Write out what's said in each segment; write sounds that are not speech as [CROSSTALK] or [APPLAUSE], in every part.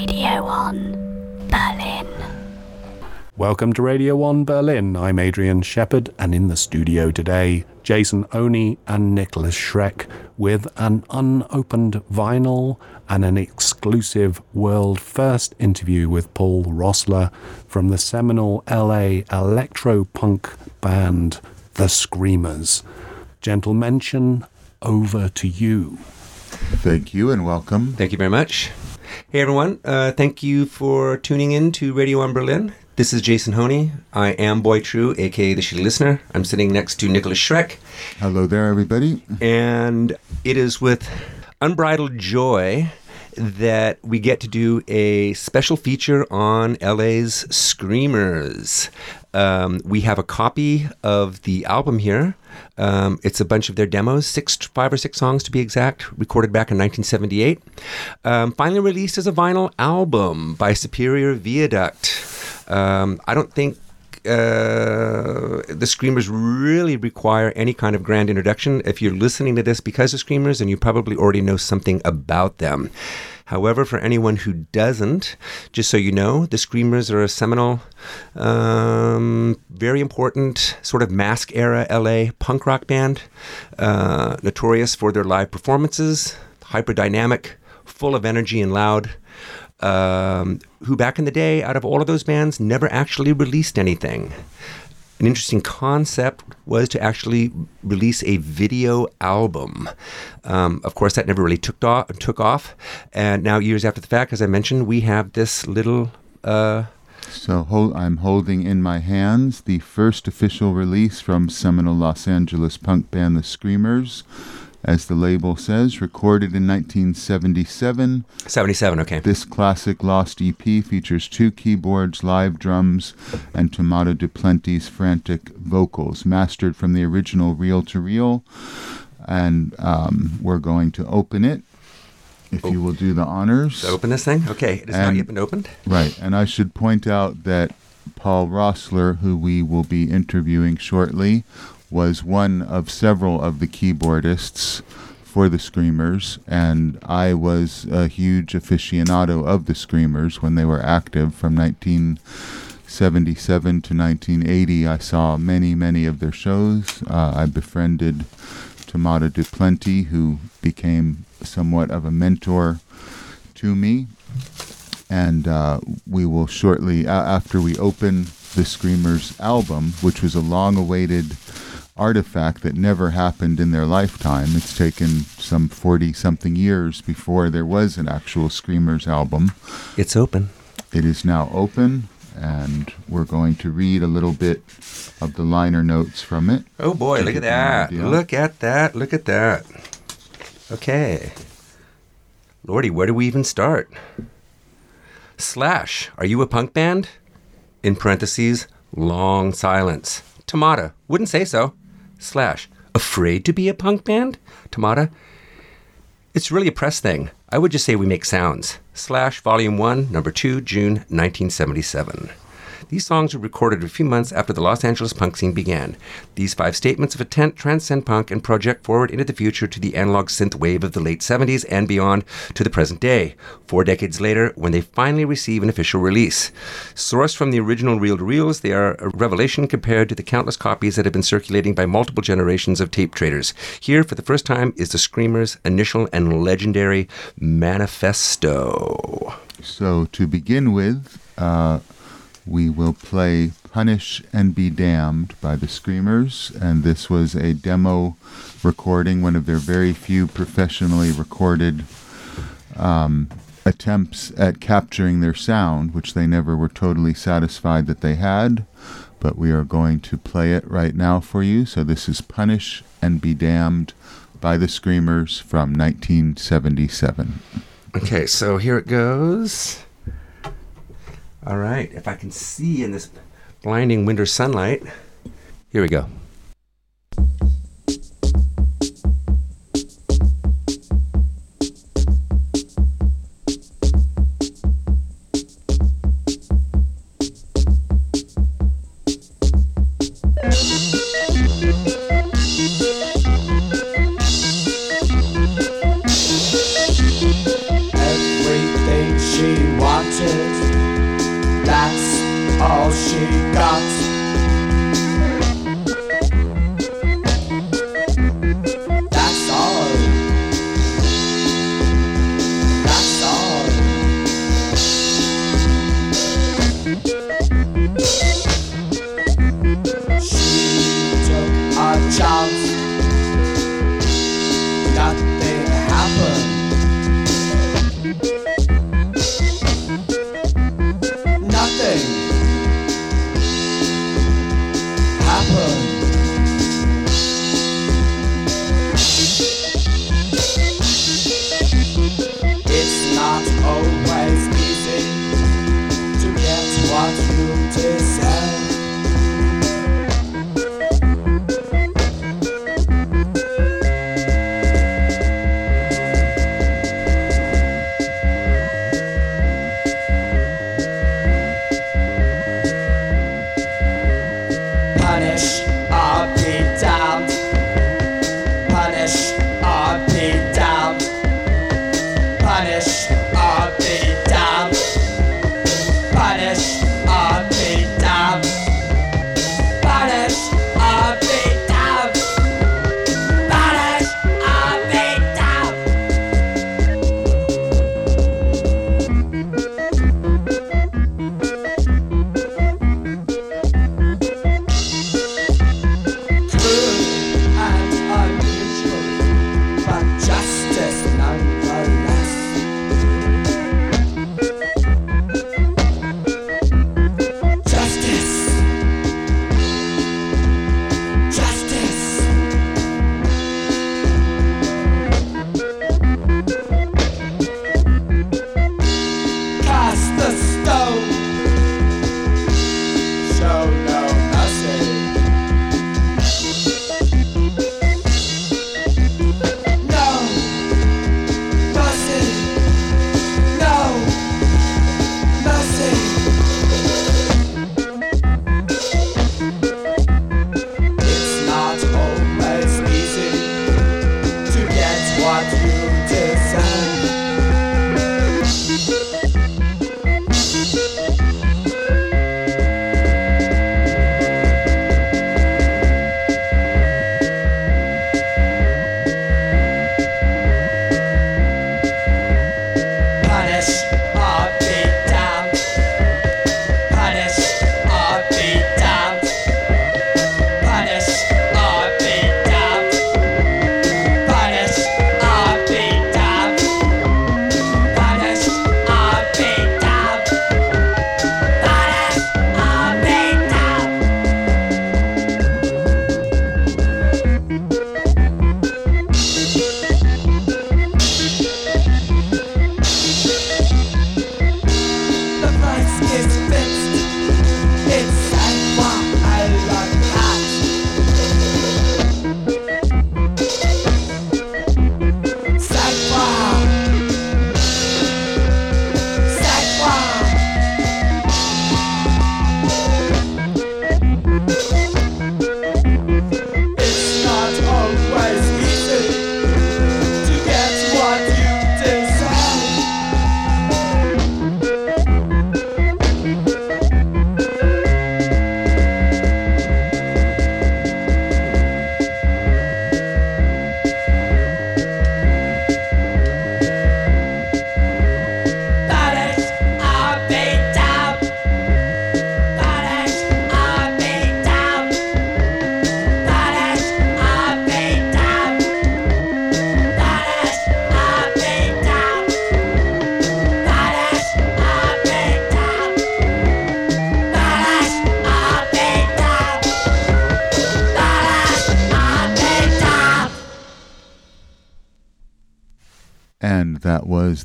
Radio-On-Berlin. Welcome to Radio-On-Berlin. I'm Adrian Shephard, and in the studio today, Jason Honea and Nikolas Schreck with an unopened vinyl and an exclusive world first interview with Paul Roessler from the seminal LA electro punk band The Screamers. Gentle mention, over to you. Thank you and welcome. Thank you very much. Hey everyone, uh, thank you for tuning in to Radio-On-Berlin. This is Jason Honea. I am Boy True, aka the Shitty Listener. I'm sitting next to Nikolas Schreck, Hello there, everybody. and it is with unbridled joy that we get to do a special feature on LA's Screamers. Um, we have a copy of the album here. Um, it's a bunch of their demos, six, five or six songs to be exact, recorded back in 1978. Um, finally released as a vinyl album by Superior Viaduct. Um, I don't think uh, the Screamers really require any kind of grand introduction. If you're listening to this because of Screamers, and you probably already know something about them. However, for anyone who doesn't, just so you know, the Screamers are a seminal, um, very important sort of Masque era LA punk rock band, uh, notorious for their live performances, hyper dynamic, full of energy and loud um, who back in the day, out of all of those bands, never actually released anything. An interesting concept was to actually release a video album. Um, of course, that never really took off, took off. And now, years after the fact, as I mentioned, we have this little. Uh, So hol- I'm holding in my hands the first official release from seminal Los Angeles punk band The Screamers, as the label says, recorded in 1977. 77, okay. This classic Lost EP features two keyboards, live drums, and Tomata du Plenty's frantic vocals, mastered from the original reel to reel. And um, we're going to open it. If you will do the honors. So open this thing? Okay, it has not yet been opened. Right, and I should point out that Paul Roessler, who we will be interviewing shortly, was one of several of the keyboardists for the Screamers, and I was a huge aficionado of the Screamers when they were active from 1977 to 1980. I saw many, many of their shows. Uh, I befriended Tomata du Plenty, who became somewhat of a mentor to me and uh, we will shortly after we open the Screamers album, which was a long-awaited artifact that never happened in their lifetime. It's taken some forty-something years before there was an actual Screamers album. It's open. It is now open, and we're going to read a little bit of the liner notes from it. Oh boy, look at give you an that. Look at that. Look at that. Okay. Lordy, where do we even start? Slash, are you a punk band? In parentheses, long silence. Tomata, wouldn't say so. Slash, afraid to be a punk band? Tomata, it's really a press thing. I would just say we make sounds. Slash, Volume 1, Number 2, June 1977. These songs were recorded a few months after the Los Angeles punk scene began. These five statements of intent transcend punk and project forward into the future to the analog synth wave of the late 70s and beyond to the present day, four decades later when they finally receive an official release. Sourced from the original reel to reels, they are a revelation compared to the countless copies that have been circulating by multiple generations of tape traders. Here, for the first time, is the Screamers' initial and legendary manifesto. So to begin with, uh, we will play Punish and Be Damned by the Screamers. And this was a demo recording, one of their very few professionally recorded um, attempts at capturing their sound, which they never were totally satisfied that they had. But we are going to play it right now for you. So this is Punish and Be Damned by the Screamers from 1977. Okay, so here it goes. All right, if I can see in this blinding winter sunlight. Here we go.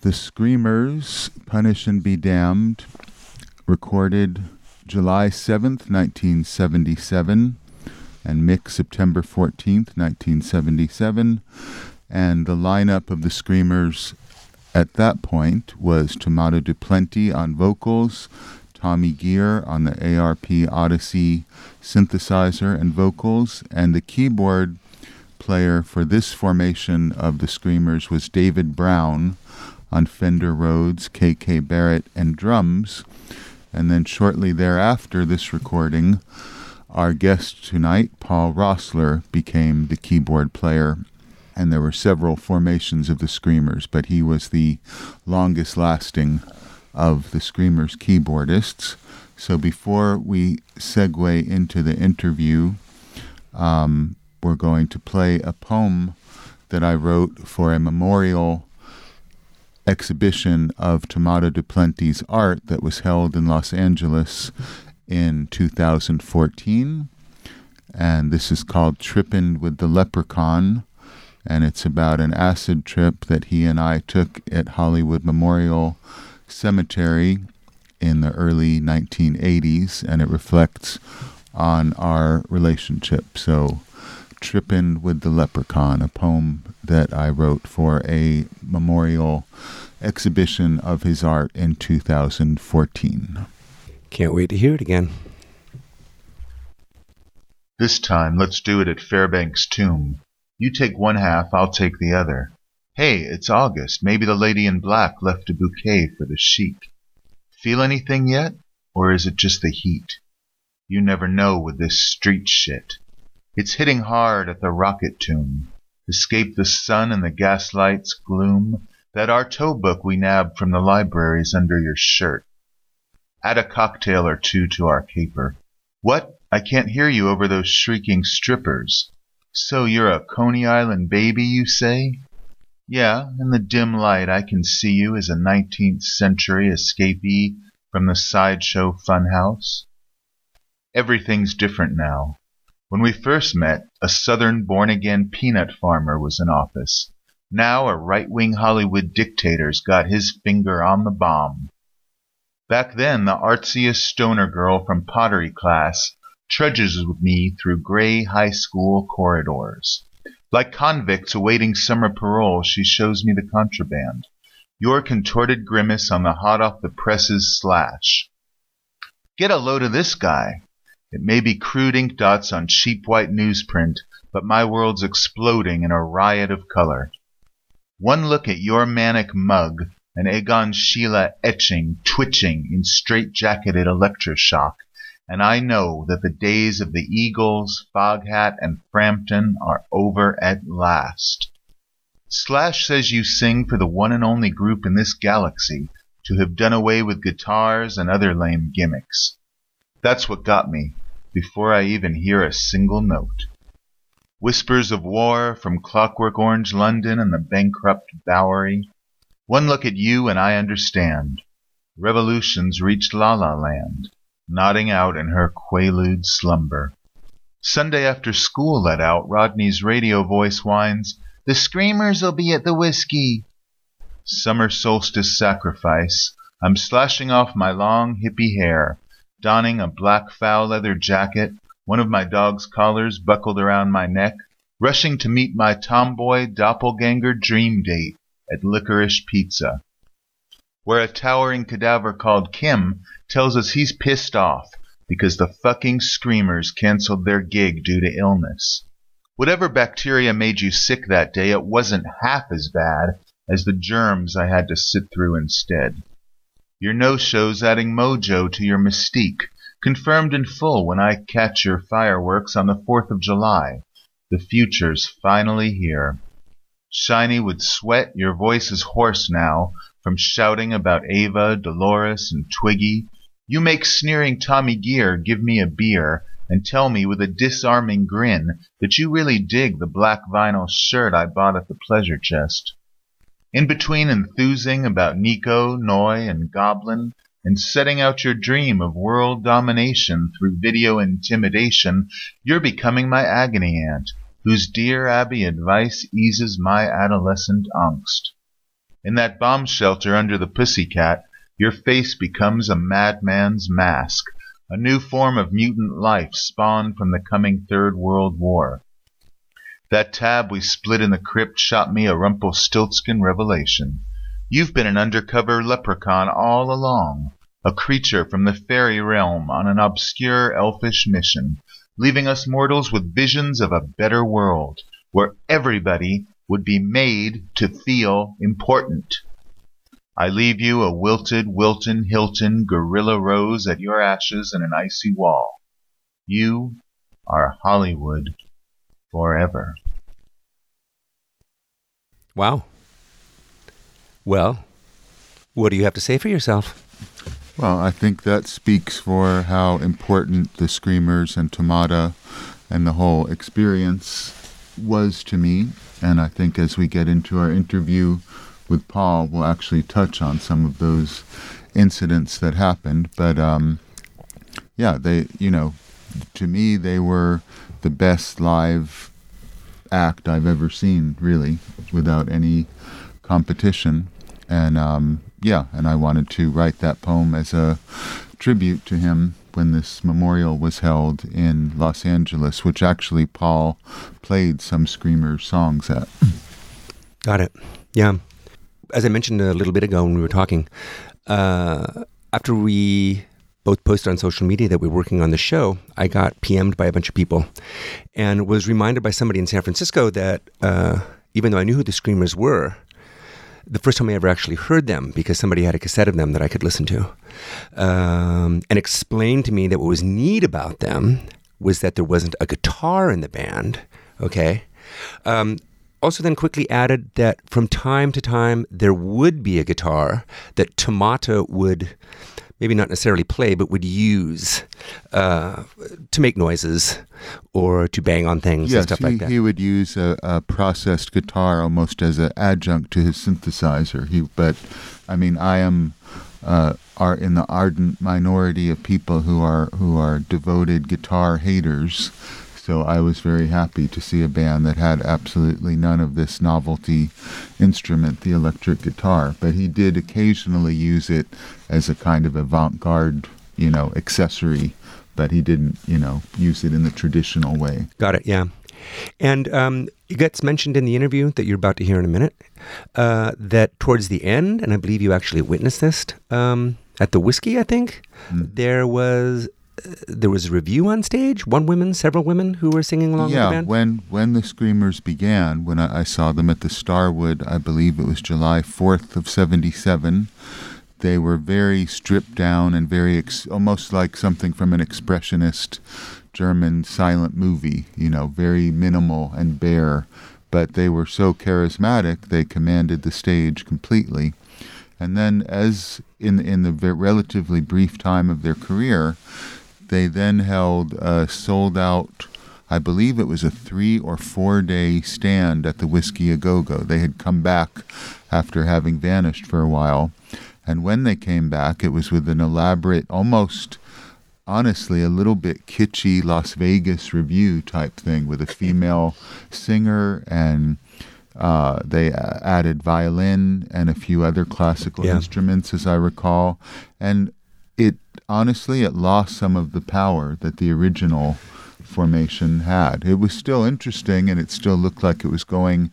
The Screamers, Punish and Be Damned, recorded July 7th, 1977, and mixed September 14th, 1977. And the lineup of the Screamers at that point was Tomata du Plenty on vocals, Tommy Gear on the ARP Odyssey synthesizer and vocals, and the keyboard player for this formation of the Screamers was David Brown, on Fender Rhodes, K.K. Barrett, and drums. And then shortly thereafter this recording, our guest tonight, Paul Roessler, became the keyboard player. And there were several formations of the Screamers, but he was the longest lasting of the Screamers keyboardists. So before we segue into the interview, um, we're going to play a poem that I wrote for a memorial exhibition of Tomata du Plenty's art that was held in Los Angeles in 2014. And this is called Trippin' with the Leprechaun. And it's about an acid trip that he and I took at Hollywood Memorial Cemetery in the early 1980s. And it reflects on our relationship. So, Trippin' with the Leprechaun, a poem that I wrote for a memorial exhibition of his art in 2014. Can't wait to hear it again. This time, let's do it at Fairbanks' tomb. You take one half, I'll take the other. Hey, it's August. Maybe the lady in black left a bouquet for the sheik. Feel anything yet? Or is it just the heat? You never know with this street shit. It's hitting hard at the rocket tomb. Escape the sun and the gaslight's gloom. That Artaud book we nabbed from the library's under your shirt. Add a cocktail or two to our caper. What? I can't hear you over those shrieking strippers. So you're a Coney Island baby, you say? Yeah, in the dim light I can see you as a nineteenth century escapee from the sideshow funhouse. Everything's different now. When we first met, a southern born-again peanut farmer was in office. Now a right-wing Hollywood dictator's got his finger on the bomb. Back then, the artsiest stoner girl from pottery class trudges with me through gray high school corridors. Like convicts awaiting summer parole, she shows me the contraband. Your contorted grimace on the hot off the presses slash. Get a load of this guy. It may be crude ink dots on cheap white newsprint, but my world's exploding in a riot of color. One look at your manic mug, an Egon Schiele etching, twitching in straight-jacketed electroshock, and I know that the days of the Eagles, Foghat, and Frampton are over at last. Slash says you sing for the one and only group in this galaxy to have done away with guitars and other lame gimmicks. That's what got me, before I even hear a single note. Whispers of war from Clockwork Orange London and the bankrupt Bowery. One look at you and I understand. Revolution's reached La La Land, nodding out in her quaalude slumber. Sunday after school let out, Rodney's radio voice whines, The Screamers'll be at the whiskey. Summer solstice sacrifice. I'm slashing off my long hippie hair, donning a black foul leather jacket, one of my dog's collars buckled around my neck, rushing to meet my tomboy doppelganger dream date at Licorice Pizza, where a towering cadaver called Kim tells us he's pissed off because the fucking screamers canceled their gig due to illness. Whatever bacteria made you sick that day, it wasn't half as bad as the germs I had to sit through instead. Your no-show's adding mojo to your mystique, confirmed in full when I catch your fireworks on the 4th of July. The future's finally here. Shiny with sweat, your voice is hoarse now from shouting about Ava, Dolores, and Twiggy. You make sneering Tommy Gear give me a beer and tell me with a disarming grin that you really dig the black vinyl shirt I bought at the pleasure chest. In between enthusing about Nico, Neu!, and Goblin, and setting out your dream of world domination through video intimidation, you're becoming my agony aunt, whose dear Abby advice eases my adolescent angst. In that bomb shelter under the pussycat, your face becomes a madman's mask, a new form of mutant life spawned from the coming Third World War. That tab we split in the crypt shot me a Rumpelstiltskin revelation. You've been an undercover leprechaun all along, a creature from the fairy realm on an obscure elfish mission, leaving us mortals with visions of a better world, where everybody would be made to feel important. I leave you a wilted Wilton Hilton gorilla rose at your ashes and an icy wall. You are Hollywood forever. Wow. Well, what do you have to say for yourself? Well, I think that speaks for how important the Screamers and Tomata and the whole experience was to me. And I think as we get into our interview with Paul, we'll actually touch on some of those incidents that happened. But um, yeah, they, you know, to me, they were the best live act I've ever seen, really, without any competition. And um, yeah, and I wanted to write that poem as a tribute to him when this memorial was held in Los Angeles, which actually Paul played some Screamer songs at. Got it. Yeah. As I mentioned a little bit ago when we were talking, uh, after we both posted on social media that we were working on the show, I got PM'd by a bunch of people and was reminded by somebody in San Francisco that uh, even though I knew who the Screamers were, the first time I ever actually heard them because somebody had a cassette of them that I could listen to, um, and explained to me that what was neat about them was that there wasn't a guitar in the band. Okay. Um, also, then quickly added that from time to time there would be a guitar that Tomata would maybe not necessarily play, but would use uh, to make noises or to bang on things yes, and stuff he, like that. he would use a, a processed guitar almost as an adjunct to his synthesizer. He, but I mean, I am uh, are in the ardent minority of people who are who are devoted guitar haters. So I was very happy to see a band that had absolutely none of this novelty instrument, the electric guitar. But he did occasionally use it as a kind of avant-garde, you know, accessory. But he didn't, you know, use it in the traditional way. Got it. Yeah. And um, it gets mentioned in the interview that you're about to hear in a minute uh, that towards the end, and I believe you actually witnessed this um, at the whiskey. I think there was there was a review on stage. One woman, several women who were singing along with the yeah, band. when when the Screamers began, when I, I saw them at the Starwood, I believe it was July fourth of '77. They were very stripped down and very ex- almost like something from an expressionist German silent movie. You know, very minimal and bare, but they were so charismatic they commanded the stage completely. And then, as in in the ve- relatively brief time of their career, they then held a sold out. I believe it was a three or four day stand at the Whisky A Go Go. They had come back after having vanished for a while. And when they came back, it was with an elaborate, almost honestly a little bit kitschy Las Vegas review type thing with a female singer and uh, they added violin and a few other classical Yeah. instruments, as I recall. And honestly, it lost some of the power that the original formation had. It was still interesting, and it still looked like it was going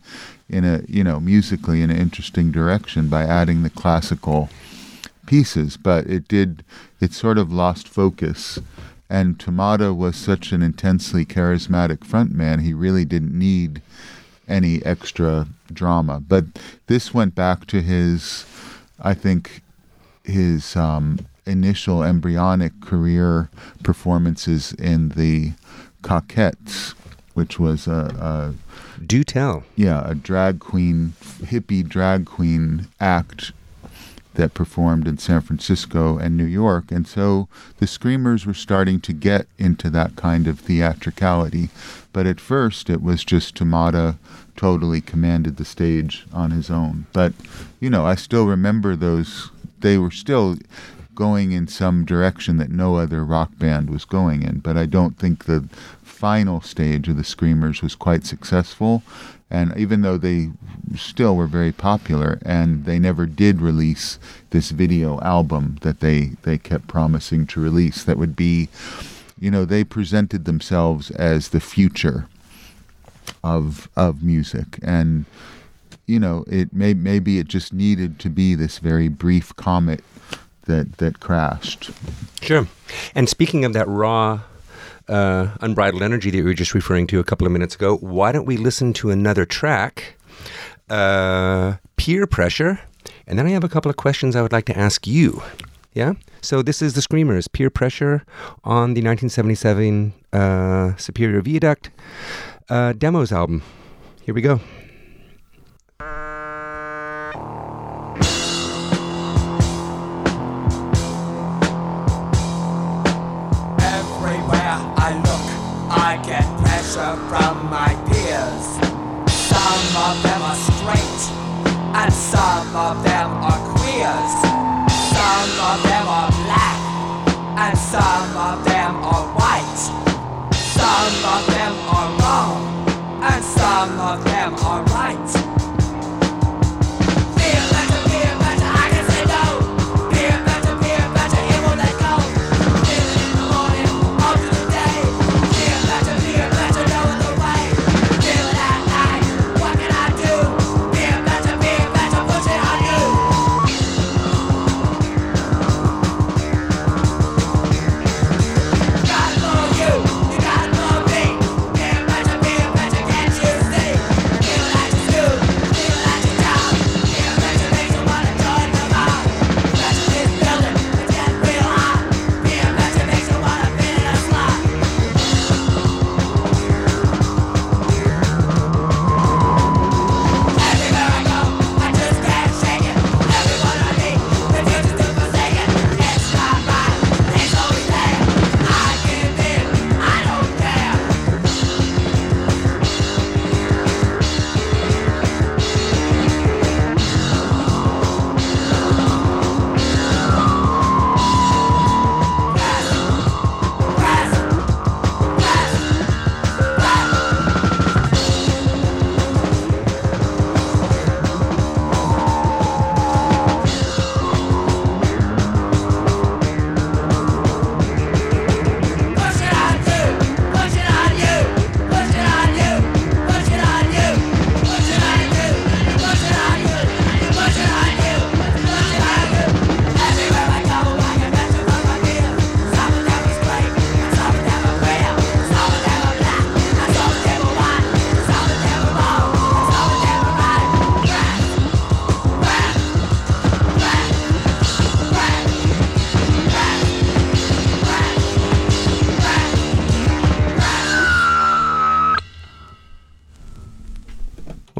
in a you know musically in an interesting direction by adding the classical pieces, but it did it sort of lost focus. And Tomata was such an intensely charismatic frontman, he really didn't need any extra drama. But this went back to his, I think, his um, initial embryonic career performances in the Cockettes, which was a, Do tell. yeah a drag queen, hippie drag queen act that performed in San Francisco and New York. And so the Screamers were starting to get into that kind of theatricality. But at first, it was just Tomata totally commanded the stage on his own. But, you know, I still remember those, they were still going in some direction that no other rock band was going in. But I don't think the final stage of the Screamers was quite successful. And even though they still were very popular, and they never did release this video album that they, they kept promising to release, that would be, you know, they presented themselves as the future of of music, and you know, it may maybe it just needed to be this very brief comet that that crashed. Sure. And speaking of that raw, uh, unbridled energy that you were just referring to a couple of minutes ago, why don't we listen to another track? Uh, Peer Pressure And then I have a couple of questions I would like to ask you. Yeah? So this is The Screamers, Peer Pressure on the 1977 uh, Superior Viaduct uh, Demos album. Here we go. From my peers. Some of them are straight, and some of them are queers. Some of them are black, and some of them are white. Some of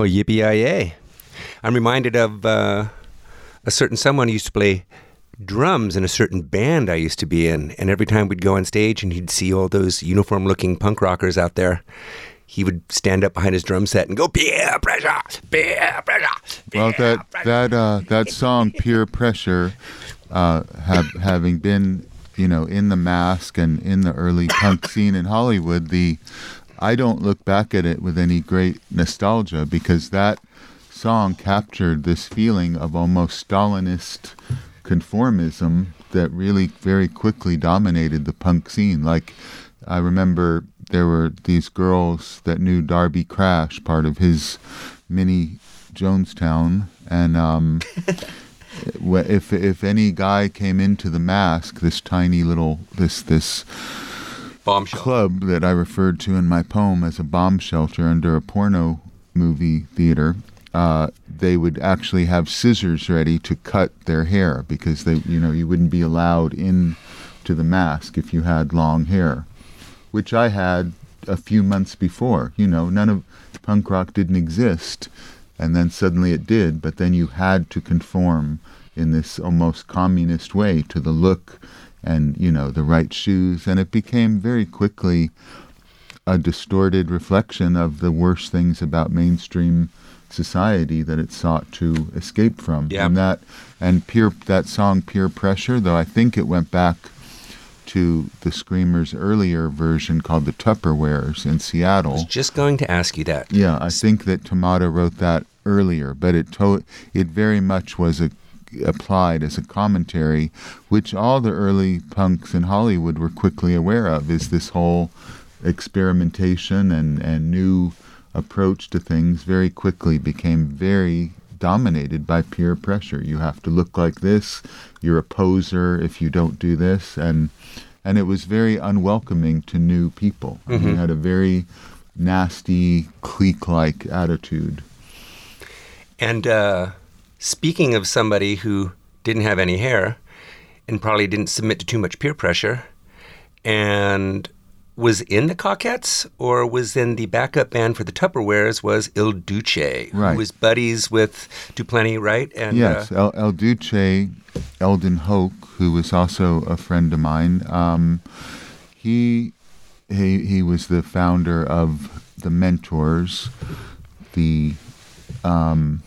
Well, yippee I'm reminded of uh, a certain someone who used to play drums in a certain band I used to be in. And every time we'd go on stage and he'd see all those uniform looking punk rockers out there, he would stand up behind his drum set and go, peer pressure, peer pressure. Well, that pressure." that uh, that song "Peer Pressure," uh, have, having been you know in the Masque and in the early punk scene in Hollywood, the I don't look back at it with any great nostalgia because that song captured this feeling of almost Stalinist conformism that really very quickly dominated the punk scene. Like I remember there were these girls that knew Darby Crash, part of his mini Jonestown, and um, [LAUGHS] if if any guy came into the Masque, this tiny little this this bombshell. club that I referred to in my poem as a bomb shelter under a porno movie theater, uh, they would actually have scissors ready to cut their hair because they, you know, you wouldn't be allowed in to the Masque if you had long hair, which I had a few months before. You know, none of punk rock didn't exist, and then suddenly it did. But then you had to conform in this almost communist way to the look and you know the right shoes and it became very quickly a distorted reflection of the worst things about mainstream society that it sought to escape from Yeah. and that and peer that song peer pressure though i think it went back to the screamers earlier version called the tupperwares in I seattle was just going to ask you that. yeah, I think that Tomata wrote that earlier, but it to- it very much was a, applied as a commentary, which all the early punks in Hollywood were quickly aware of. Is this whole experimentation and and new approach to things very quickly became very dominated by peer pressure. You have to look like this. You're a poser if you don't do this, and and it was very unwelcoming to new people. It had a very nasty clique-like attitude. And uh, speaking of somebody who didn't have any hair and probably didn't submit to too much peer pressure and was in the Cockettes or was in the backup band for the Tupperwares was El Duce, Right. who was buddies with du Plenty, right? And yes, uh, El, El Duce, Eldon Hoke, who was also a friend of mine. Um, he he he was the founder of the Mentors, the um,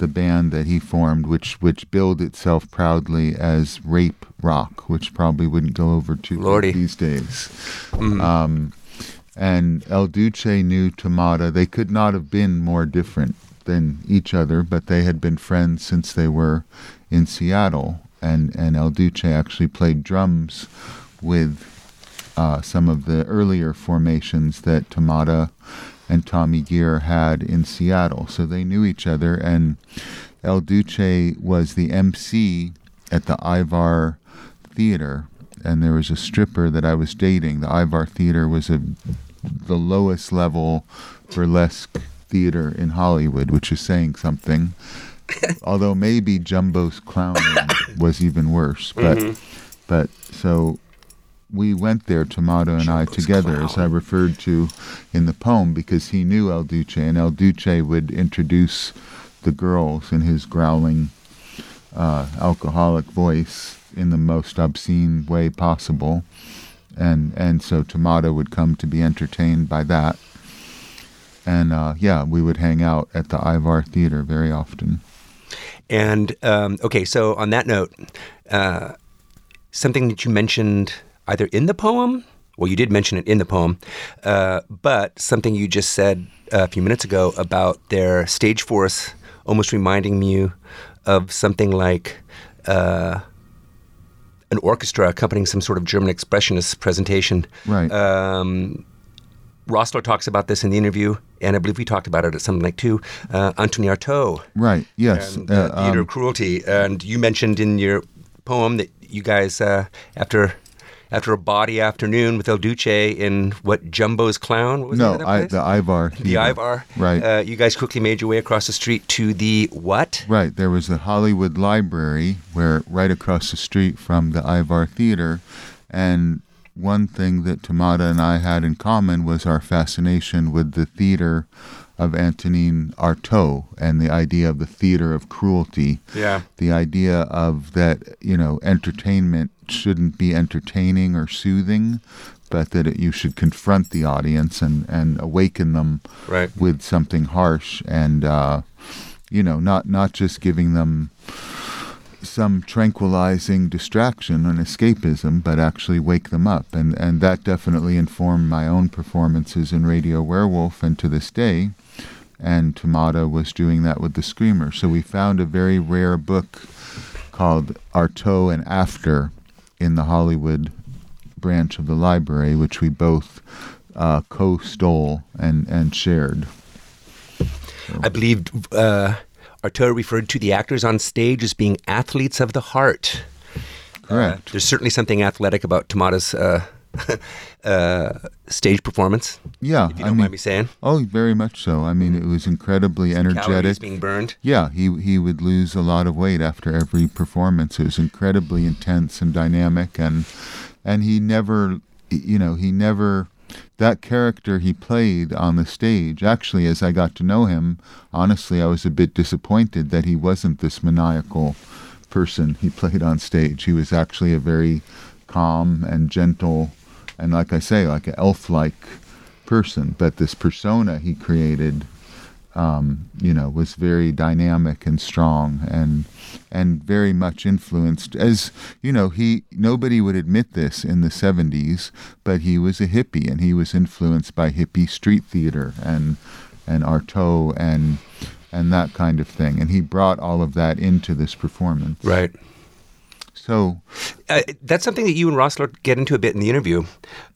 the band that he formed, which which billed itself proudly as rape rock, which probably wouldn't go over too Lordy. these days. Um, and El Duce knew Tomata. They could not have been more different than each other, but they had been friends since they were in Seattle. And, and El Duce actually played drums with uh, some of the earlier formations that Tomata and Tommy Gear had in Seattle. So they knew each other. And El Duce was the MC at the Ivar Theater. And there was a stripper that I was dating. The Ivar Theater was a the lowest level burlesque theater in Hollywood, which is saying something. [LAUGHS] Although maybe Jumbo's Clown was even worse, but mm-hmm. but so we went there, Tomata and I, together, as I referred to in the poem, because he knew El Duce, and El Duce would introduce the girls in his growling, uh, alcoholic voice in the most obscene way possible and and so Tomata would come to be entertained by that. And uh, yeah, we would hang out at the Ivar Theater very often. And um, okay, so on that note, uh, something that you mentioned either in the poem, well, you did mention it in the poem, uh, but something you just said a few minutes ago about their stage force almost reminding you of something like uh, an orchestra accompanying some sort of German expressionist presentation. Right. Um, Roessler talks about this in the interview, and I believe we talked about it at something like too. Uh, Antonin Artaud Right. Yes. and uh, uh, theater um, of cruelty. And you mentioned in your poem that you guys, uh, after after a body afternoon with El Duce in what Jumbo's Clown? What was the no, I, the Ivar. the Theater. Ivar. Right. Uh, you guys quickly made your way across the street to the what? Right. There was the Hollywood Library, where right across the street from the Ivar Theater, and one thing that Tomata and I had in common was our fascination with the theater of Antonin Artaud and the idea of the theater of cruelty. Yeah. the idea of that you know entertainment shouldn't be entertaining or soothing but that it, you should confront the audience and and awaken them Right. with something harsh and uh, you know not not just giving them some tranquilizing distraction and escapism, but actually wake them up. And, and that definitely informed my own performances in Radio Werewolf and to this day. And Tomata was doing that with the Screamer. So we found a very rare book called Artaud and After in the Hollywood branch of the library, which we both uh, co stole and, and shared. I believe uh, Artaud referred to the actors on stage as being athletes of the heart. Correct. There's certainly something athletic about Tomata's [LAUGHS] uh, stage performance, yeah. if you I don't mean, mind me saying. Oh, very much so. I mean, it was incredibly Calories energetic. being burned. Yeah, he he would lose a lot of weight after every performance. It was incredibly intense and dynamic, and and he never, you know, he never. That character he played on the stage. Actually, as I got to know him, honestly, I was a bit disappointed that he wasn't this maniacal person he played on stage. He was actually a very calm and gentle, and like I say, like an elf-like person. But this persona he created um, you know, was very dynamic and strong and and very much influenced. As you know, he nobody would admit this in the '70s, but he was a hippie and he was influenced by hippie street theater and and Artaud and and that kind of thing. And he brought all of that into this performance. Right. So Uh, that's something that you and Roessler get into a bit in the interview.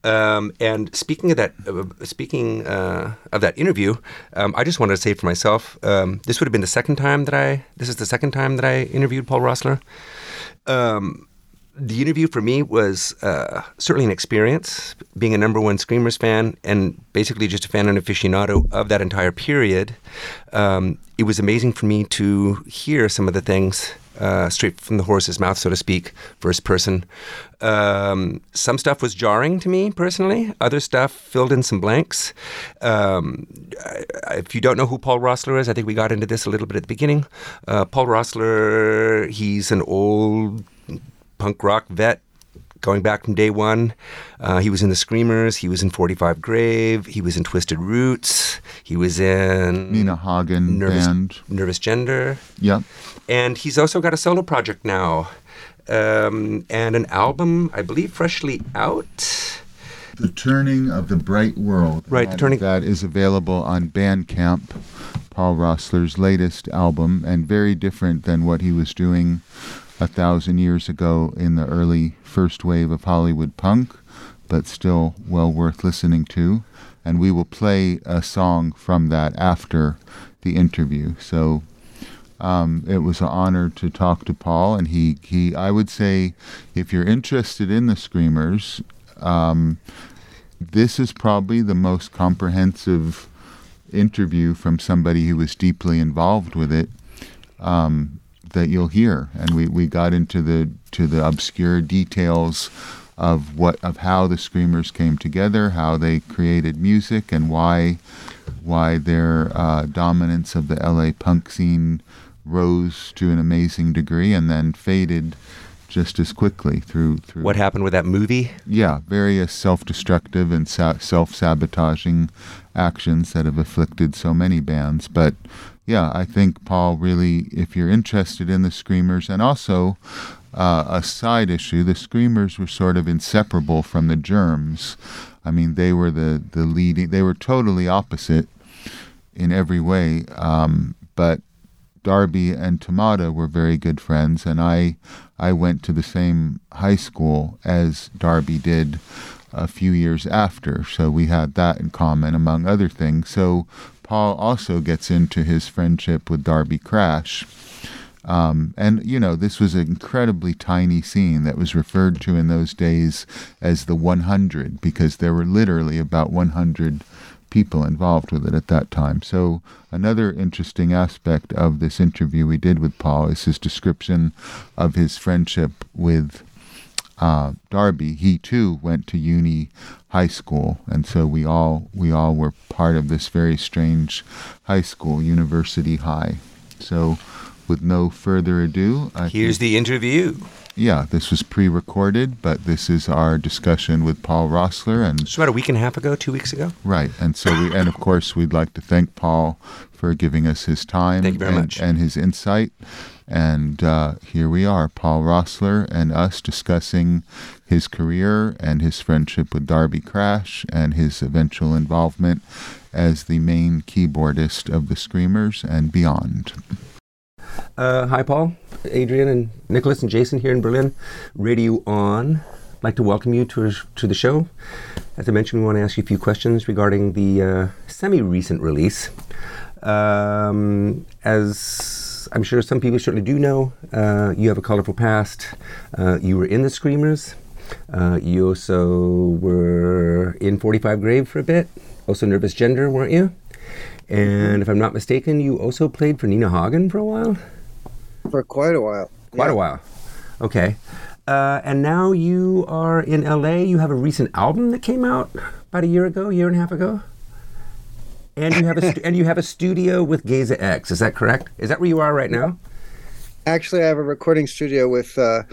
Um, and speaking of that, uh, speaking uh, of that interview, um, I just wanted to say for myself, um, this would have been the second time that I. This is the second time that I interviewed Paul Roessler. Um, the interview for me was uh, certainly an experience, being a number one Screamers fan and basically just a fan and aficionado of that entire period. Um, it was amazing for me to hear some of the things uh, straight from the horse's mouth, so to speak, first person. Um, some stuff was jarring to me personally. Other stuff filled in some blanks. Um, if you don't know who Paul Roessler is, I think we got into this a little bit at the beginning. Uh, Paul Roessler, he's an old punk rock vet going back from day one. Uh, he was in the Screamers. He was in 45 Grave. He was in Twisted Roots. He was in Nina Hagen Nervous, band. Nervous Gender. Yep. And he's also got a solo project now um, and an album, I believe, freshly out. The Turning of the Bright World. Right, The That- Turning- That is available on Bandcamp, Paul Roessler's latest album, and very different than what he was doing a thousand years ago in the early first wave of Hollywood punk, but still well worth listening to. And we will play a song from that after the interview. So um, it was an honor to talk to Paul, and he, he I would say, if you're interested in the Screamers, um, this is probably the most comprehensive interview from somebody who was deeply involved with it um, that you'll hear. And we, we got into the to the obscure details of what of how the Screamers came together, how they created music, and why why their uh, dominance of the LA punk scene rose to an amazing degree and then faded just as quickly through through What happened with that movie? yeah, various self-destructive and sa- self-sabotaging actions that have afflicted so many bands. But yeah, I think Paul really, if you're interested in the Screamers, and also uh, a side issue, the Screamers were sort of inseparable from the Germs. I mean, they were the the leading. They were totally opposite in every way. Um, but Darby and Tomata were very good friends, and I I went to the same high school as Darby did a few years after, so we had that in common, among other things. So Paul also gets into his friendship with Darby Crash. Um, and you know, this was an incredibly tiny scene that was referred to in those days as the 100 because there were literally about 100 people involved with it at that time. So another interesting aspect of this interview we did with Paul is his description of his friendship with uh, Darby. He too went to uni high school, and so we all we all were part of this very strange high school, University High. So, with no further ado, I Here's think- the interview. yeah, this was pre-recorded, but this is our discussion with Paul Roessler, and It's about a week and a half ago, two weeks ago. Right, and so we, and of course, we'd like to thank Paul for giving us his time Thank you very and, much. and his insight. And uh, here we are, Paul Roessler and us discussing his career and his friendship with Darby Crash and his eventual involvement as the main keyboardist of the Screamers and beyond. Uh, hi, Paul, Adrian, and Nikolas and Jason here in Berlin. Radio On. I'd like to welcome you to, to the show. As I mentioned, we want to ask you a few questions regarding the uh, semi recent release. Um, as I'm sure some people certainly do know, uh, you have a colorful past. Uh, you were in the Screamers. Uh, you also were in 45 Grave for a bit. Also, Nervous Gender, weren't you? And if I'm not mistaken, you also played for Nina Hagen for a while? for quite a while. Quite a while. Okay. Uh, and now you are in LA. You have a recent album that came out about a year ago, year and a half ago. And you have a stu- [LAUGHS] and you have a studio with Geza X. Is that correct? Is that where you are right now? Actually, I have a recording studio with uh,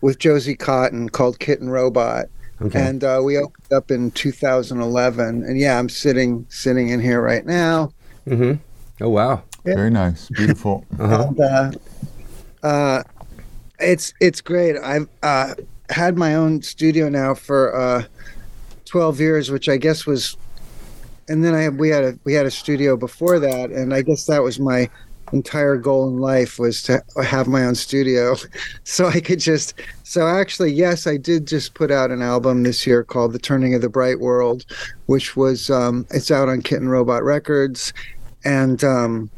with Josie Cotton called Kitten Robot, Okay. and uh, we opened up in 2011. And yeah, I'm sitting sitting in here right now. mm-hmm. Oh wow. Very nice, beautiful. [LAUGHS] Uh-huh. And, uh, uh, it's it's great. I've uh, had my own studio now for uh, 12 years, which I guess was, and then I we had a we had a studio before that, and I guess that was my entire goal in life was to have my own studio, [LAUGHS] so I could just. So actually, yes, I did just put out an album this year called "The Turning of the Bright World," which was um, it's out on Kitten Robot Records, and. Um,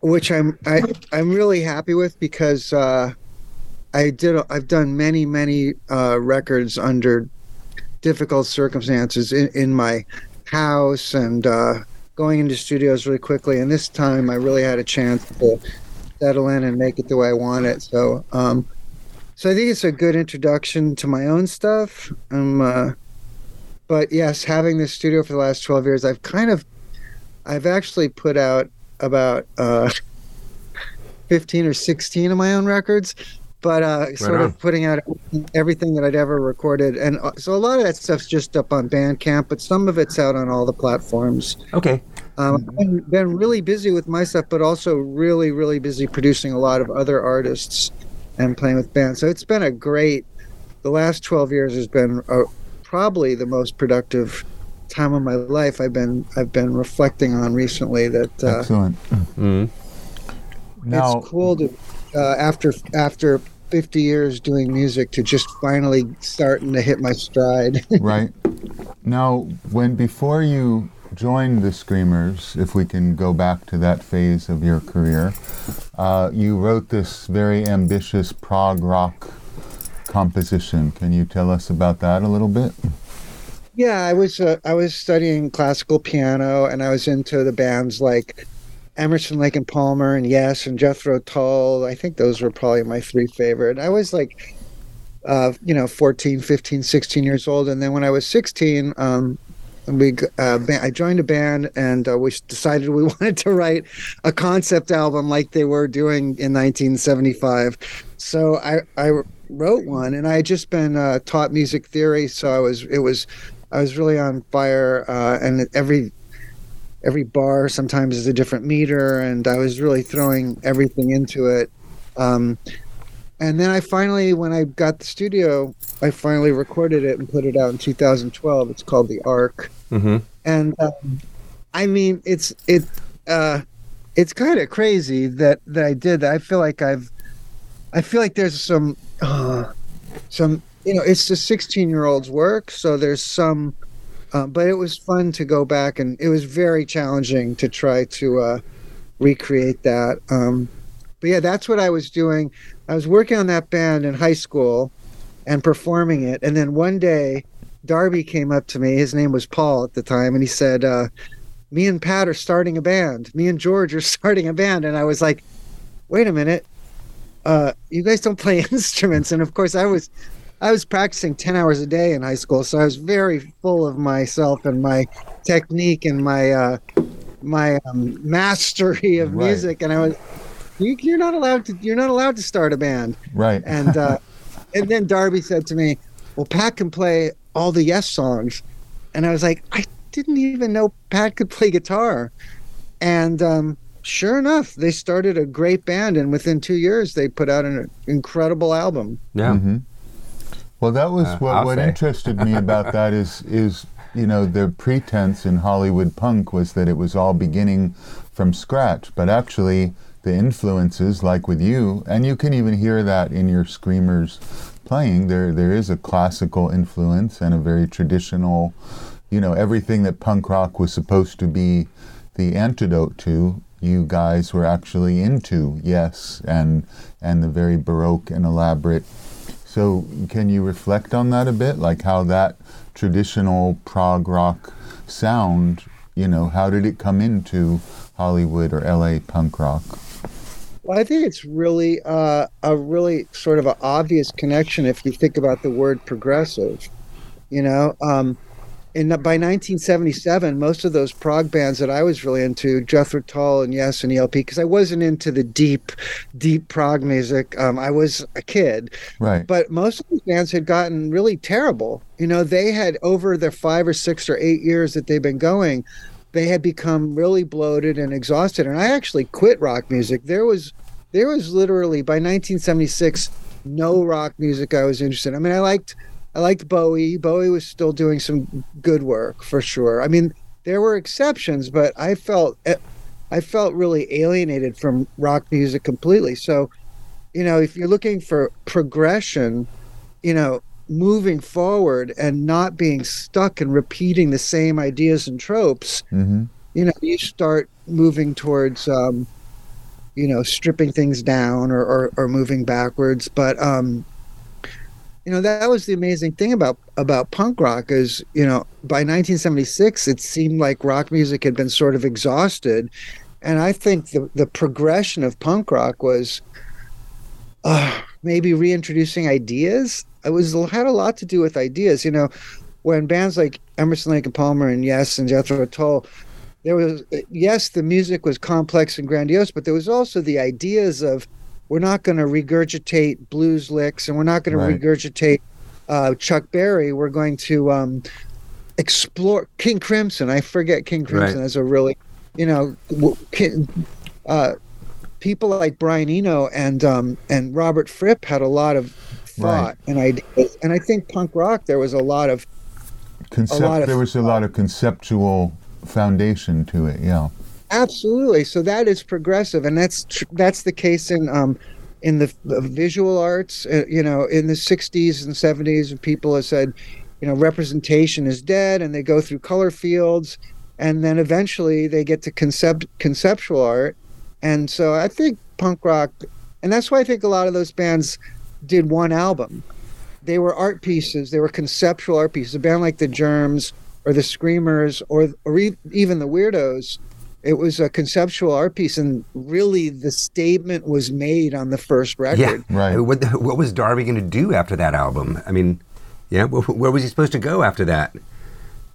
which I'm I, I'm really happy with because uh, I did. I've done many, many uh, records under difficult circumstances in, in my house and uh, going into studios really quickly. And this time, I really had a chance to settle in and make it the way I want it. So, um, so I think it's a good introduction to my own stuff. Um, uh, but yes, having this studio for the last twelve years, I've kind of, I've actually put out about uh, [LAUGHS] fifteen or sixteen of my own records. But uh, sort on. of putting out everything that I'd ever recorded, and uh, so a lot of that stuff's just up on Bandcamp, but some of it's out on all the platforms. Okay. Um, I've been, been really busy with my stuff, but also really, really busy producing a lot of other artists and playing with bands. So it's been a great. The last twelve years has been uh probably the most productive time of my life. I've been I've been reflecting on recently that uh, Excellent. Mm. Now, it's cool to uh, after after 50 years doing music to just finally starting to hit my stride. [LAUGHS] right now, when before you joined the Screamers, if we can go back to that phase of your career, uh, you wrote this very ambitious prog rock composition. Can you tell us about that a little bit? Yeah, I was uh, I was studying classical piano, and I was into the bands like Emerson, Lake and Palmer, and Yes, and Jethro Tull. I think those were probably my three favorite. I was like, uh, you know, 14, 15, 16 years old, and then when I was 16, um, we uh, I joined a band, and uh, we decided we [LAUGHS] wanted to write a concept album like they were doing in 1975. So I I wrote one, and I had just been uh, taught music theory, so I was it was I was really on fire, uh, and every every bar sometimes is a different meter, and I was really throwing everything into it. Um, and then I finally, when I got the studio, I finally recorded it and put it out in 2012. It's called The Arc, Mm-hmm. and um, I mean, it's it uh, it's kind of crazy that that I did that. I feel like I've I feel like there's some uh, some you know it's a 16 year old's work, so there's some. Uh, but it was fun to go back, and it was very challenging to try to uh, recreate that. Um, but yeah, that's what I was doing. I was working on that band in high school and performing it, and then one day Darby came up to me. His name was Paul at the time, and he said, uh, "Me and Pat are starting a band. Me and George are [LAUGHS] starting a band." And I was like, "Wait a minute, uh, you guys don't play [LAUGHS] instruments?" And of course, I was, I was practicing ten hours a day in high school, so I was very full of myself and my technique and my uh, my um, mastery of Right. music. And I was, you, "You're not allowed to. You're not allowed to start a band." Right. and uh, [LAUGHS] and then Darby said to me, "Well, Pat can play all the Yes songs," and I was like, "I didn't even know Pat could play guitar." And um, sure enough, they started a great band, and within two years, they put out an incredible album. Yeah. hmm Well, that was Uh, what, I'll what say. interested me [LAUGHS] about that is is you know the pretense in Hollywood punk was that it was all beginning from scratch, but actually the influences, like with you, and you can even hear that in your screamers playing. There there is a classical influence and a very traditional, you know, everything that punk rock was supposed to be the antidote to. You guys were actually into yes, and and the very baroque and elaborate so, can you reflect on that a bit? Like how that traditional prog rock sound, you know, how did it come into Hollywood or LA punk rock? Well, I think it's really uh, a really sort of an obvious connection if you think about the word progressive. You know, um, in by 1977, most of those prog bands that I was really into, Jethro Tull and Yes and ELP, because I wasn't into the deep, deep prog music. Um, I was a kid, Right. but most of these bands had gotten really terrible. You know, they had over their five or six or eight years that they've been going, they had become really bloated and exhausted. And I actually quit rock music. There was, there was literally by 1976, no rock music I was interested. in. I mean, I liked, I liked Bowie. Bowie was still doing some good work for sure. I mean, there were exceptions, but I felt, I felt really alienated from rock music completely. So, you know, if you're looking for progression, you know, moving forward and not being stuck and repeating the same ideas and tropes, hmm you know, you start moving towards, um, you know, stripping things down or or, or moving backwards. But um, you know, that was the amazing thing about about punk rock is you know by 1976 it seemed like rock music had been sort of exhausted, and I think the the progression of punk rock was. Uh, maybe reintroducing ideas. It was had a lot to do with ideas. You know, when bands like Emerson, Lake and Palmer, and Yes, and Jethro Tull, there was yes, the music was complex and grandiose, but there was also the ideas of we're not going to regurgitate blues licks, and we're not going Right. to regurgitate uh, Chuck Berry. We're going to um, explore King Crimson. I forget King Crimson Right. as a really, you know, uh, people like Brian Eno and um, and Robert Fripp had a lot of thought and ideas, and I think punk rock there was a lot of Concept, lot of- there was a lot of conceptual foundation to it. Yeah. Absolutely. So that is progressive, and that's tr- that's the case in um, in the, the visual arts. Uh, you know, in the '60s and '70s, people have said, you know, representation is dead, and they go through color fields, and then eventually they get to concept conceptual art. And so I think punk rock, and that's why I think a lot of those bands did one album. They were art pieces. They were conceptual art pieces. A band like the Germs or the Screamers or or even the Weirdos it was a conceptual art piece and really the statement was made on the first record Yeah. Right. What, the- what was Darby going to do after that album? I mean, yeah, wh- where was he supposed to go after that?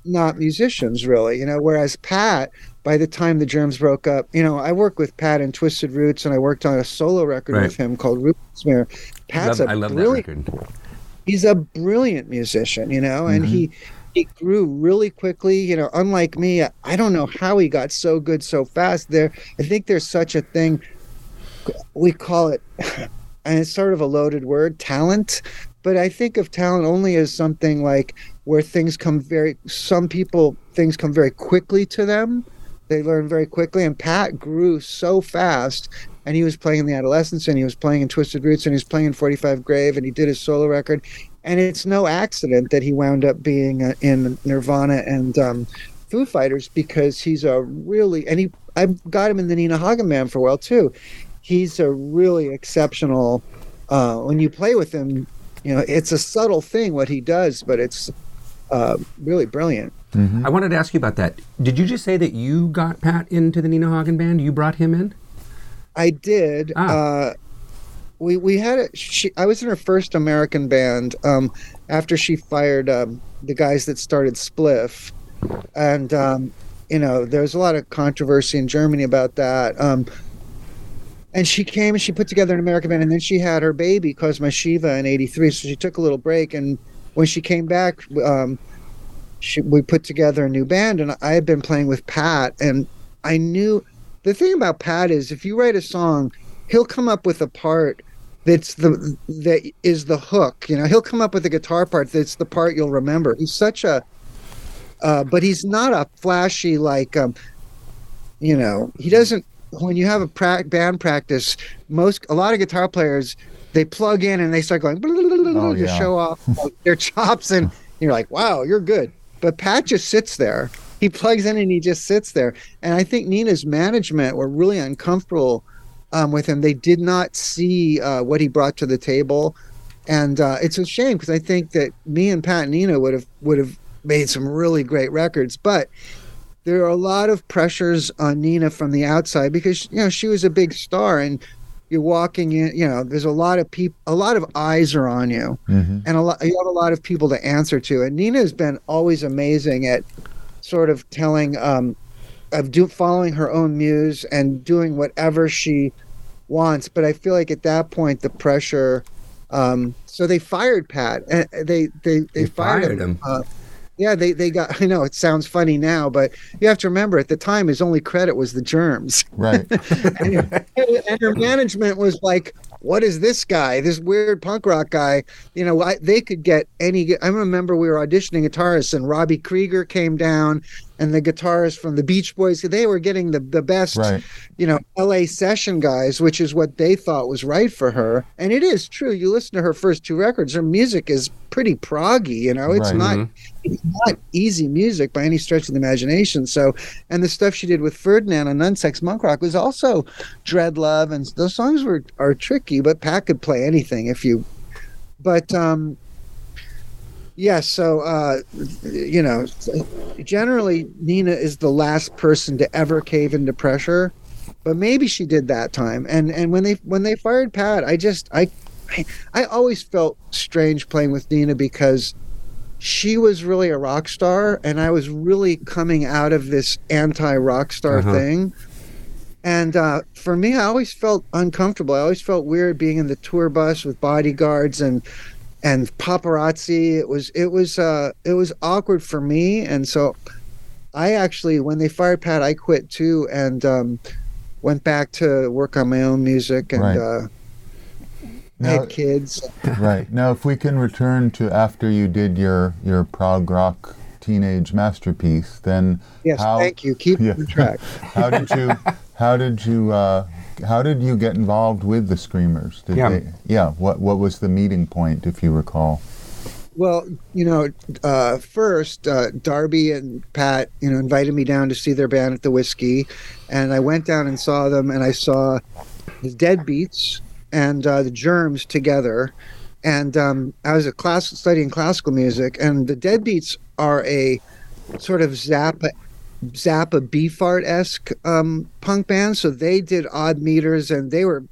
not musicians really you know whereas pat by the time the germs broke up you know i worked with pat in twisted roots and i worked on a solo record Right. with him called Rupert Smear. pat's love, a I love that record. he's a brilliant musician, you know, and mm-hmm. he he grew really quickly. You know, unlike me, I don't know how he got so good so fast. There, I think there's such a thing. We call it, [SIGHS] and it's sort of a loaded word, talent. But I think of talent only as something like where things come very. Some people things come very quickly to them. They learn very quickly, and Pat grew so fast. And he was playing in the Adolescents, and he was playing in Twisted Roots, and he was playing in 45 Grave, and he did his solo record and it's no accident that he wound up being uh, in Nirvana and um, Foo Fighters because he's a really and he I got him in the Nina Hagen band for a while too. He's a really exceptional. Uh, when you play with him, you know it's a subtle thing what he does, but it's uh, really brilliant. I wanted to ask you about that. Did you just say that you got Pat into the Nina Hagen band? You brought him in? I did. Ah. Uh, we we had a. She, I was in her first American band um, after she fired um, the guys that started Spliff, and um, you know there was a lot of controversy in Germany about that. Um, and she came and she put together an American band, and then she had her baby Cosma Shiva in '83. So she took a little break, and when she came back, um, she, we put together a new band, and I had been playing with Pat, and I knew the thing about Pat is if you write a song, he'll come up with a part that's the that is the hook. You know, he'll come up with a guitar part that's the part you'll remember. He's such a, uh, but he's not a flashy like, um, you know, he doesn't. When you have a pra- band practice, most a lot of guitar players they plug in and they start going Oh, to yeah. show off like, their [LAUGHS] chops, and you're like, wow, you're good. But Pat just sits there. He plugs in and he just sits there. And I think Nina's management were really uncomfortable um, with him. They did not see uh, what he brought to the table, and uh, it's a shame because I think that me and Pat and Nina would have would have made some really great records. But there are a lot of pressures on Nina from the outside because you know she was a big star and you're walking in. You know, there's a lot of people, a lot of eyes are on you Mhm. and a lot you have a lot of people to answer to and nina has been always amazing at sort of telling um of do following her own muse and doing whatever she wants but i feel like at that point the pressure um so they fired pat and they they they, They fired, fired him, him. Uh, yeah they they got i know it sounds funny now but you have to remember at the time his only credit was the germs Right. [LAUGHS] and, and her management was like, "What is this guy? This weird punk rock guy?" You know, I, they could get any. I remember we were auditioning guitarists, and Robbie Krieger came down, and the guitarists from the Beach Boys. They were getting the the best, Right. you know, LA session guys, which is what they thought was right for her. And it is true. You listen to her first two records, her music is pretty proggy. You know, it's Right. not it's not easy music by any stretch of the imagination. So, and the stuff she did with Ferdinand on Nunsex Monk Rock was also Dread Love, and those songs were are tricky. But Pat could play anything if you. But um, yeah. So uh, you know, generally Nina is the last person to ever cave into pressure, but maybe she did that time. And and when they when they fired Pat, I just I. I, I always felt strange playing with Nina because she was really a rock star and I was really coming out of this anti rock star Uh-huh. thing. And uh, for me, I always felt uncomfortable. I always felt weird being in the tour bus with bodyguards and and paparazzi. It was it was uh, it was awkward for me. And so I actually, when they fired Pat, I quit too and um, went back to work on my own music and Right. uh, I Now, had kids. right now, if we can return to after you did your your prog rock teenage masterpiece, then Yes, how, thank you. Keep Yeah. track. [LAUGHS] how did you how did you uh, how did you get involved with the Screamers? Did Yeah. they, yeah. What what was the meeting point, if you recall? Well, you know, uh, first uh, Darby and Pat, you know, invited me down to see their band at the Whisky, and I went down and saw them, and I saw the Deadbeats and uh, the Germs together, and um, I was a class studying classical music, and the Deadbeats are a sort of Zappa. Zappa Beefheart esque um, punk band, so they did odd meters, and they were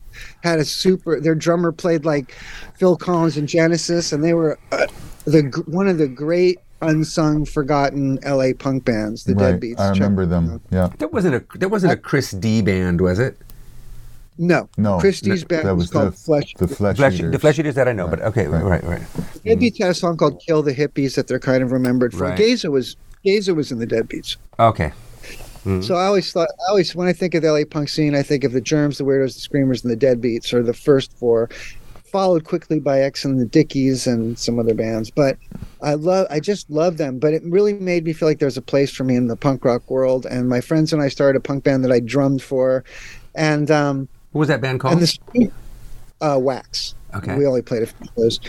had a super. Their drummer played like Phil Collins in Genesis, and they were uh, the one of the great unsung, forgotten LA punk bands, the right. Deadbeats. I Check remember them them. out. Yeah. That wasn't a that wasn't a Chris D band, was it? No, No. Chris D's that- band that was, was called the- Flesh. The Flesh, Flesh, Eaters. the Flesh Eaters that I know, but okay, Right. right, right. Deadbeats had a song called "Kill the Hippies" that they're kind of remembered for. Right. Geza was Geza was in the Deadbeats. Okay. So I always thought, I always when I think of the LA punk scene, I think of the Germs, the Weirdos, the Screamers, and the Deadbeats are the first four, followed quickly by X and the Dickies and some other bands. But I love, I just love them. But it really made me feel like there's a place for me in the punk rock world. And my friends and I started a punk band that I drummed for, and um, What was that band called? and the uh, Wax. Okay. We only played a few of those.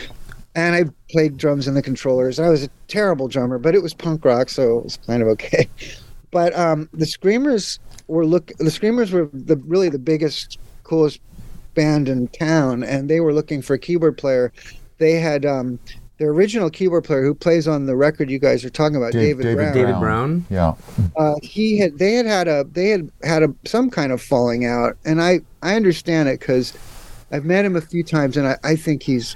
And I played drums in the controllers. I was a terrible drummer, but it was punk rock, so it was kind of okay. [LAUGHS] But um, the Screamers were look. The Screamers were the really the biggest, coolest band in town, and they were looking for a keyboard player. They had um, their original keyboard player who plays on the record you guys are talking about, Dave- David, Brown. David Brown? Yeah. Uh, he had they had had a they had had a some kind of falling out, and I I understand it because I've met him a few times, and I, I think he's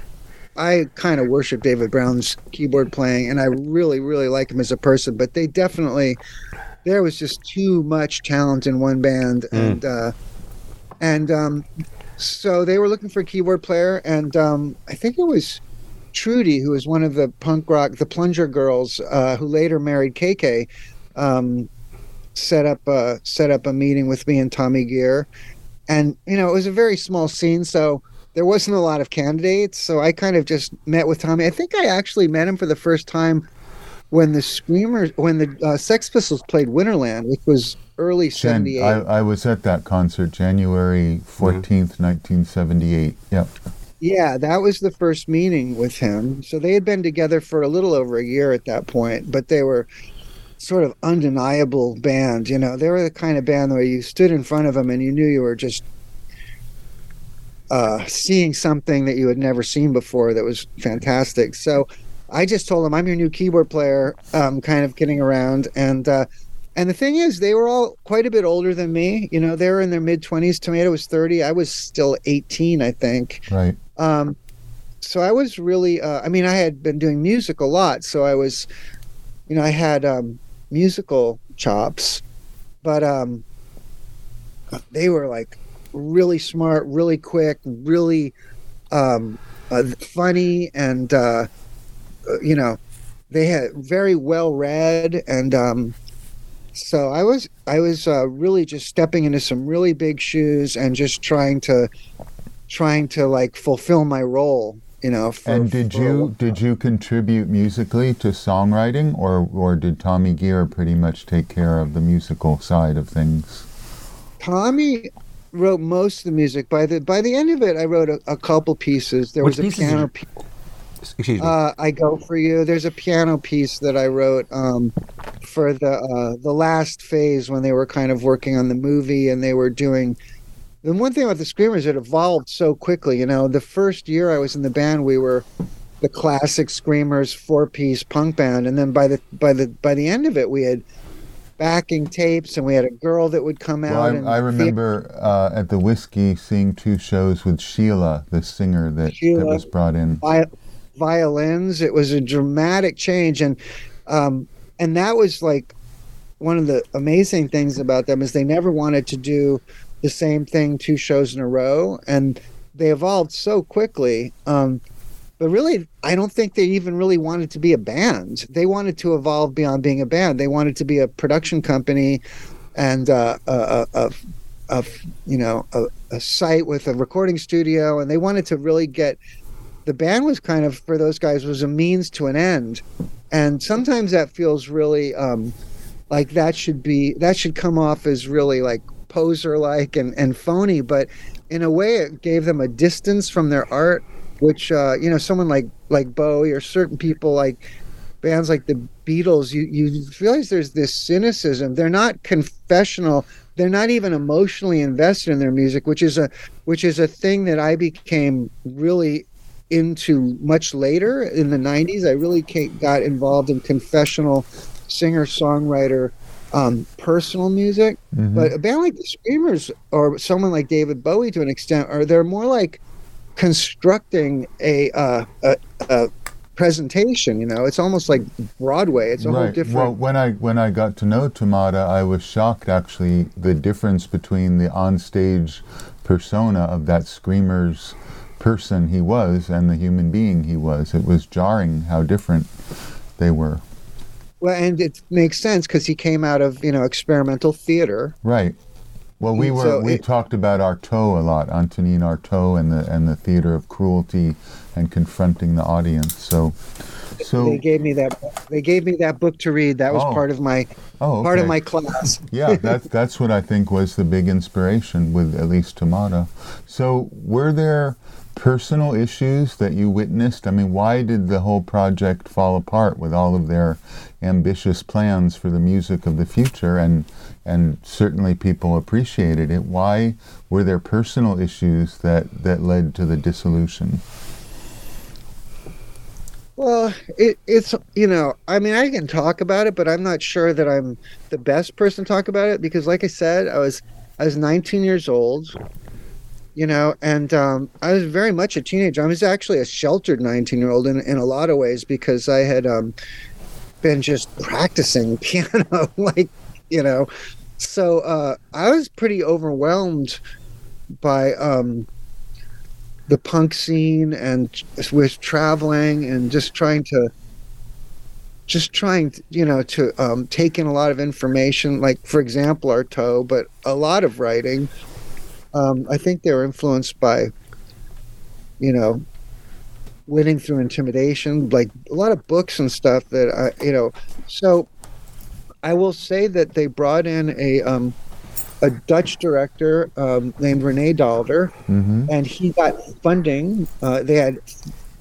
I kind of worship David Brown's keyboard playing, and I really really like him as a person. But they definitely there was just too much talent in one band, and uh, and um, so they were looking for a keyboard player, and um, I think it was. Trudy, who was one of the punk rock, the Plunger Girls, uh, who later married KK, um, set up a set up a meeting with me and Tommy Gear, and you know it was a very small scene, so there wasn't a lot of candidates. So I kind of just met with Tommy. I think I actually met him for the first time when the Screamers, when the uh, Sex Pistols played Winterland, which was early Jan- '78. I, I was at that concert January 14th, 1978. Yep. Yeah, that was the first meeting with him. So they had been together for a little over a year at that point, but they were sort of undeniable band. You know, they were the kind of band where you stood in front of them and you knew you were just uh, seeing something that you had never seen before that was fantastic. So I just told them, I'm your new keyboard player, um, kind of getting around. And, uh, and the thing is, they were all quite a bit older than me. You know, they were in their mid 20s. Tomata was 30. I was still 18, I think. Right. Um, so I was really, uh, I mean, I had been doing music a lot, so I was, you know, I had um, musical chops, but um, they were like really smart, really quick, really um, uh, funny, and uh, uh, you know, they had very well read, and um, so I was, I was uh, really just stepping into some really big shoes and just trying to trying to like fulfill my role you know. For, And did you did you contribute musically to songwriting, or or did Tommy Gear pretty much take care of the musical side of things? Tommy wrote most of the music. By the by the end of it, I wrote a, a couple pieces. There Which was a piano. piece. Excuse me. Uh, I go for you. There's a piano piece that I wrote um, for the uh, the last phase when they were kind of working on the movie and they were doing. The one thing about the Screamers, it evolved so quickly. You know, the first year I was in the band, we were the classic Screamers four piece punk band, and then by the by the by the end of it, we had backing tapes and we had a girl that would come Well, out. and I, I remember uh, at the Whisky seeing two shows with Sheila, the singer that, that was brought in. vi- violins. It was a dramatic change, and um, and that was like one of the amazing things about them is they never wanted to do the same thing two shows in a row, and they evolved so quickly. Um, but really, I don't think they even really wanted to be a band. They wanted to evolve beyond being a band. They wanted to be a production company and uh, a, a, a, a you know a, a site with a recording studio, and they wanted to really get the band was kind of for those guys was a means to an end and sometimes that feels really um like that should be that should come off as really like poser like and and phony but in a way it gave them a distance from their art which uh you know someone like like bowie or certain people like bands like the beatles you you realize there's this cynicism. They're not confessional. They're not even emotionally invested in their music which is a which is a thing that i became really into much later in the 90s i really came, got involved in confessional singer songwriter um, personal music. Mhm. but a band like the screamers or someone like david bowie to an extent are they're more like constructing a uh, a, a presentation you know it's almost like broadway it's a whole different Well, when I when I got to know Tomata, I was shocked actually the difference between the onstage persona of that screamer's person he was and the human being he was. It was jarring how different they were. well and it makes sense because he came out of you know experimental theater Right. Well, we mm, were so we it- talked about Artaud a lot, Antonin Artaud, and the and the theater of cruelty and confronting the audience. So, so they gave me that they gave me that book to read that was Oh. part of my oh, part of my class [LAUGHS] yeah, that's that's what I think was the big inspiration with at least Tomata. So, were there personal issues that you witnessed? I mean, why did the whole project fall apart with all of their ambitious plans for the music of the future? And and certainly people appreciated it. Why were there personal issues that that led to the dissolution? Well, it, it's you know, I mean, I can talk about it, but I'm not sure that I'm the best person to talk about it because, like I said, I was I was 19 years old, you know, and um, I was very much a teenager. I was actually a sheltered 19 year old in in a lot of ways because I had um, been just practicing [LAUGHS] piano, like you know, so uh, I was pretty overwhelmed by um, the punk scene and with traveling and just trying to just trying you know to um, take in a lot of information like for example artaud but a lot of writing. Um, i think they were influenced by you know winning through intimidation like a lot of books and stuff that i you know so i will say that they brought in a um, a dutch director um, named Rene Daalder hmm and he got funding. Uh, they had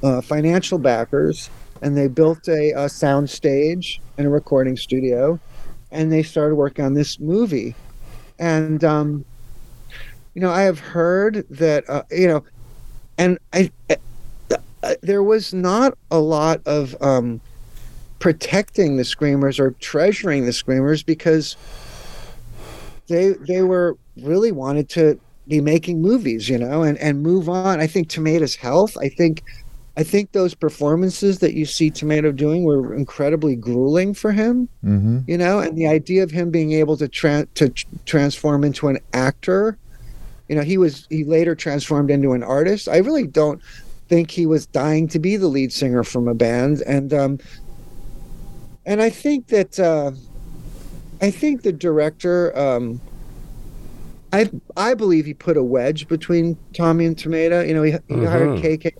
uh, financial backers, and they built a, a sound stage and a recording studio, and they started working on this movie. And um, you know, I have heard that uh, you know, and I, uh, uh, there was not a lot of um, protecting the screamers or treasuring the screamers because they they were really wanted to be making movies, you know, and and move on. I think Tomata's health. I think, I think those performances that you see Tomata doing were incredibly grueling for him, hmm you know, and the idea of him being able to tra- to tr- transform into an actor, you know, he was he later transformed into an artist. I really don't think he was dying to be the lead singer from a band, and um, and I think that uh, I think the director. Um, I I believe he put a wedge between Tommy and Tomata. You know, he, he hired Mhm. KK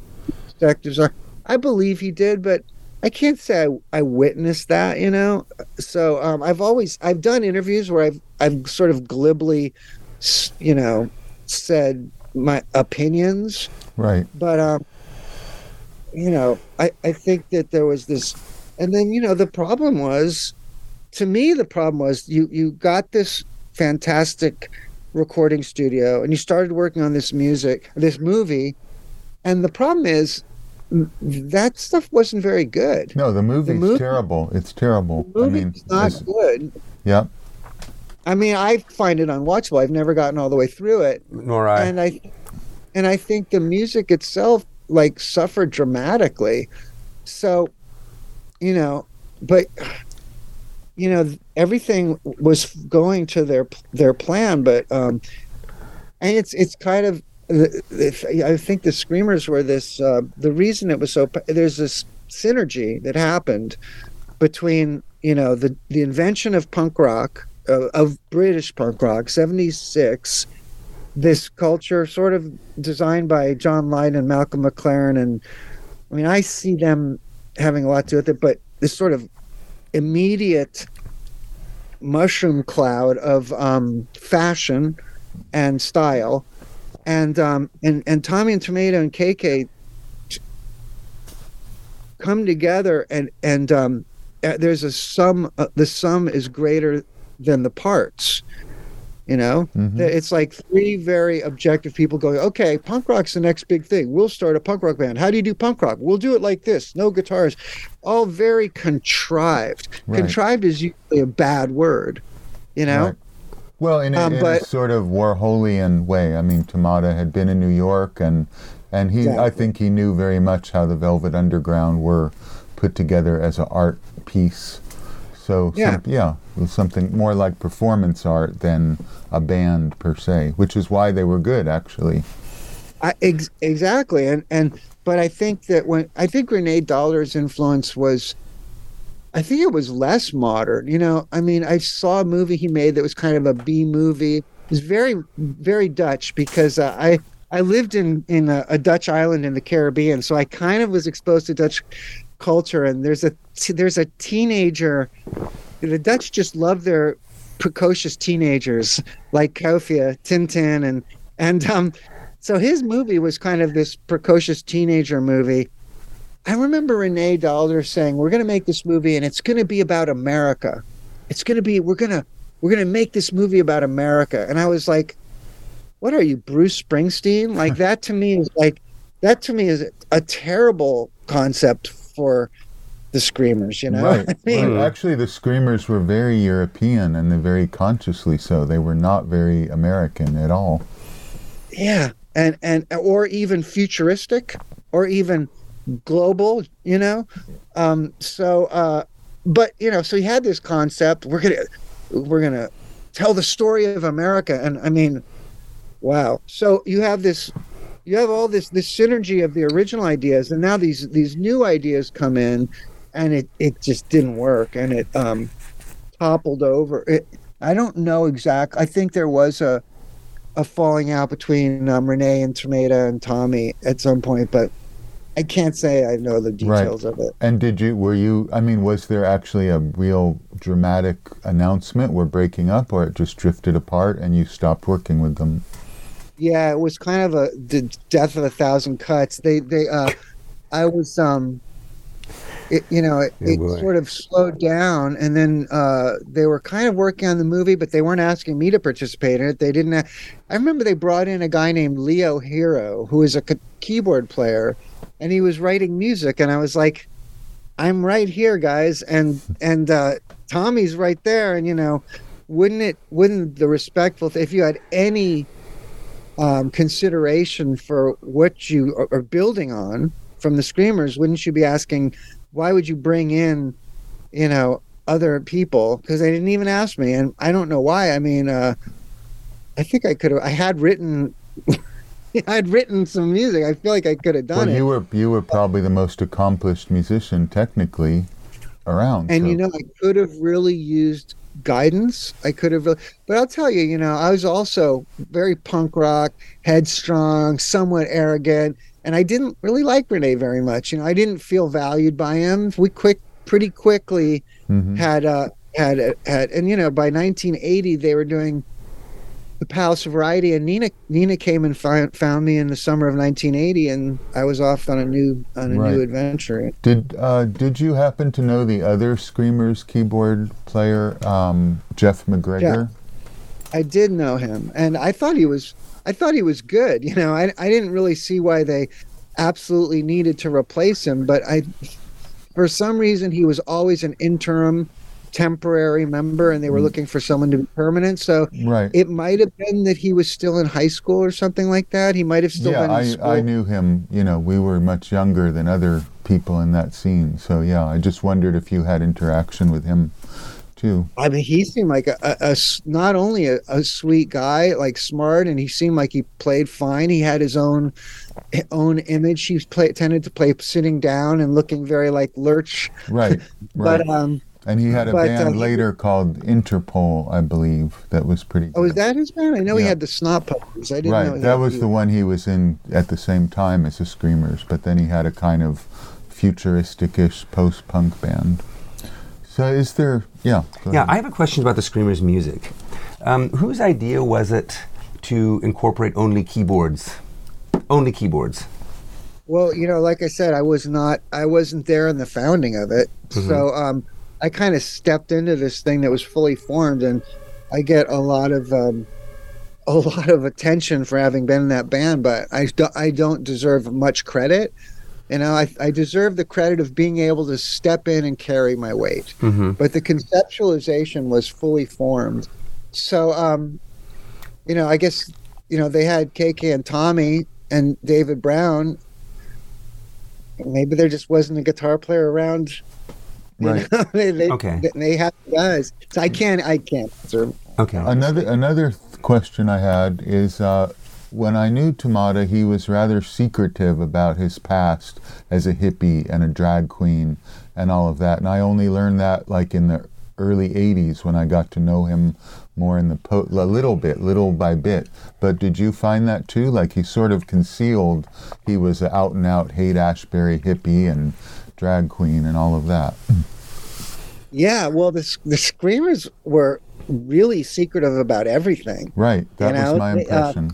perspectives are. I believe he did, but I can't say I, I witnessed that, you know. So um, I've always I've done interviews where I've I've sort of glibly, you know, said my opinions, Right. but um, you know, I I think that there was this, and then you know the problem was, to me the problem was you you got this fantastic recording studio and you started working on this music this movie, and the problem is that stuff wasn't very good. No, the movie's movie- terrible. It's terrible. The I movie's mean, not this- good. yeah. I mean, I find it unwatchable. I've never gotten all the way through it. Nor I. and I and I think the music itself like suffered dramatically. So, you know, but you know, everything was going to their their plan, but um, and it's it's kind of I think the screamers were this. Uh, the reason it was so there's this synergy that happened between you know the the invention of punk rock of British punk rock, seventy six this culture sort of designed by John Lydon and Malcolm McLaren and I mean I see them having a lot to do with it but this sort of immediate mushroom cloud of um, fashion and style. And um, and and Tommy and Tomata and KK come together and and um, uh, there's a sum uh, the sum is greater than the parts you know Mhm. It's like three very objective people going okay punk rock's the next big thing we'll start a punk rock band how do you do punk rock we'll do it like this no guitars all very contrived Right. contrived is usually a bad word you know Right. Well, in, a, Um, in but- a sort of Warholian way. I mean, Tomata had been in New York, and and he, I think, he knew very much how the Velvet Underground were put together as an art piece. So Yeah. some, yeah, something more like performance art than a band per se, which is why they were good, actually. I, ex- exactly, and and but I think that when I think Rene Daalder's influence was, I think it was less modern. You know, I mean, I saw a movie he made that was kind of a B movie. It was very very Dutch because uh, I I lived in in a, a Dutch island in the Caribbean, so I kind of was exposed to Dutch culture. And there's a there's a teenager. The Dutch just love their precocious teenagers like Kofia, Tintin, and and um, so his movie was kind of this precocious teenager movie. I remember Rene Daalder saying, "We're going to make this movie, and it's going to be about America. It's going to be we're going to we're going to make this movie about America." And I was like, "What are you, Bruce Springsteen?" Like [LAUGHS] that to me is like that to me is a terrible concept for the Screamers. You know, Right. [LAUGHS] I mean, right. Actually, the Screamers were very European, and they're very consciously so. They were not very American at all. yeah and and or even futuristic or even global you know um so uh but you know so he had this concept we're gonna we're gonna tell the story of america and i mean wow so you have this you have all this this synergy of the original ideas and now these these new ideas come in and it it just didn't work and it um toppled over it i don't know exact i think there was a a falling out between um, Renee and Tomata and Tommy at some point, but I can't say I know the details of it. And did you, were you, I mean, was there actually a real dramatic announcement? We're breaking up, or it just drifted apart and you stopped working with them? Yeah, it was kind of a the death of a thousand cuts. They they uh, I was um, it, you know, it, it sort of slowed down, and then uh, they were kind of working on the movie, but they weren't asking me to participate in it. They didn't. I remember they brought in a guy named Leo Hero, who is a k- keyboard player, and he was writing music, and I was like, I'm right here, guys, and and uh, Tommy's right there, and you know, wouldn't it? Wouldn't the respectful if you had any um, consideration for what you are, are building on from the screamers wouldn't you be asking why would you bring in you know other people? Because they didn't even ask me and i don't know why. I mean uh i think i could have i had written [LAUGHS] I'd written some music. I feel like i could have done well, it. you were you were probably the most accomplished musician technically around. and so- you know i could have really used guidance. I could have, really, but I'll tell you, you know, I was also very punk rock, headstrong, somewhat arrogant, and I didn't really like Rene very much. You know, I didn't feel valued by him. We quick, pretty quickly Mhm. had uh had had, and you know, by 1980 they were doing the Palace of Variety, and Nina Nina came and found found me in the summer of 1980, and I was off on a new on a Right. new adventure. Did uh, did you happen to know the other Screamers keyboard player, um, Jeff McGregor? Yeah. I did know him, and I thought he was I thought he was good. You know, I I didn't really see why they absolutely needed to replace him, but I for some reason he was always an interim temporary member and they were looking for someone to be permanent so Right. it might have been that he was still in high school or something like that he might have still yeah, I, school I knew him. You know, we were much younger than other people in that scene. So yeah, I just wondered if you had interaction with him too. I mean, he seemed like a not only a, a sweet guy, like smart, and he seemed like he played fine. He had his own own image. He play, tended to play sitting down and looking very like Lurch. Right. [LAUGHS] right. But um, and he had a but, band uh, he- later called Interpol, I believe, that was pretty. Good. oh, is that his band? I know he had the Snot Puppers. I didn't know. right? he That had was the one he was in at the same time as the Screamers, but then he had a kind of futuristic-ish post-punk band. So is there? Yeah. Yeah, ahead. I have a question about the Screamers' music. Um, whose idea was it to incorporate only keyboards? Only keyboards. Well, you know, like I said, I was not, I wasn't there in the founding of it. So um, I kind of stepped into this thing that was fully formed, and I get a lot of um, a [LAUGHS] lot of attention for having been in that band, but I don't, I don't deserve much credit. You know, I, I deserve the credit of being able to step in and carry my weight. Mm-hmm. But the conceptualization was fully formed. So, um, you know, I guess, you know, they had KK and Tommy and David Brown. Maybe there just wasn't a guitar player around. You Right. know? [LAUGHS] they, they, Okay. they have guys. So I can't, I can't answer. Okay. Another another question I had is uh, when I knew Tomata, he was rather secretive about his past as a hippie and a drag queen and all of that, and I only learned that like in the early '80s when I got to know him more in the po- a little bit, little by bit. But did you find that too? Like he sort of concealed he was an out and out Haight Ashbury hippie and drag queen and all of that. Yeah, well, the, the Screamers were really secretive about everything. Right, that You know, was my they, uh, impression.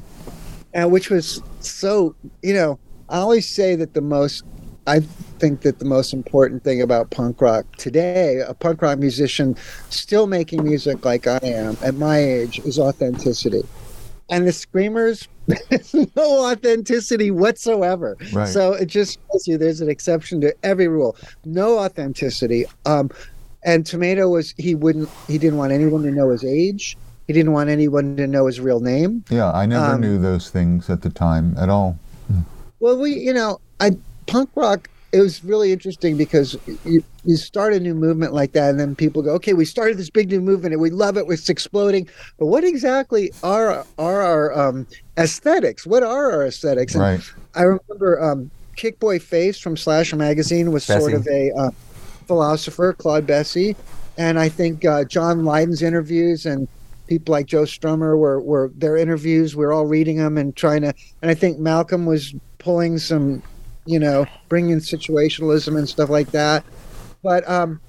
and which was so you know i always say that the most i think that the most important thing about punk rock today a punk rock musician still making music like i am at my age is authenticity and the screamers [LAUGHS] no authenticity whatsoever Right. so it just tells you there's an exception to every rule no authenticity um and Tomata was he wouldn't he didn't want anyone to know his age he didn't want anyone to know his real name Yeah, I never um, knew those things at the time at all. Well, we, you know, I punk rock. It was really interesting because you, you start a new movement like that, and then people go, "Okay, we started this big new movement, and we love it. It's exploding." But what exactly are are our um, aesthetics? What are our aesthetics? And Right. I remember um, Kickboy Face from Slash magazine was sort of a uh, philosopher, Claude Bessy, and I think uh, John Lydon's interviews and people like Joe Strummer were were their interviews. We are all reading them and trying to. And I think Malcolm was pulling some, you know, bringing situationalism and stuff like that. But um,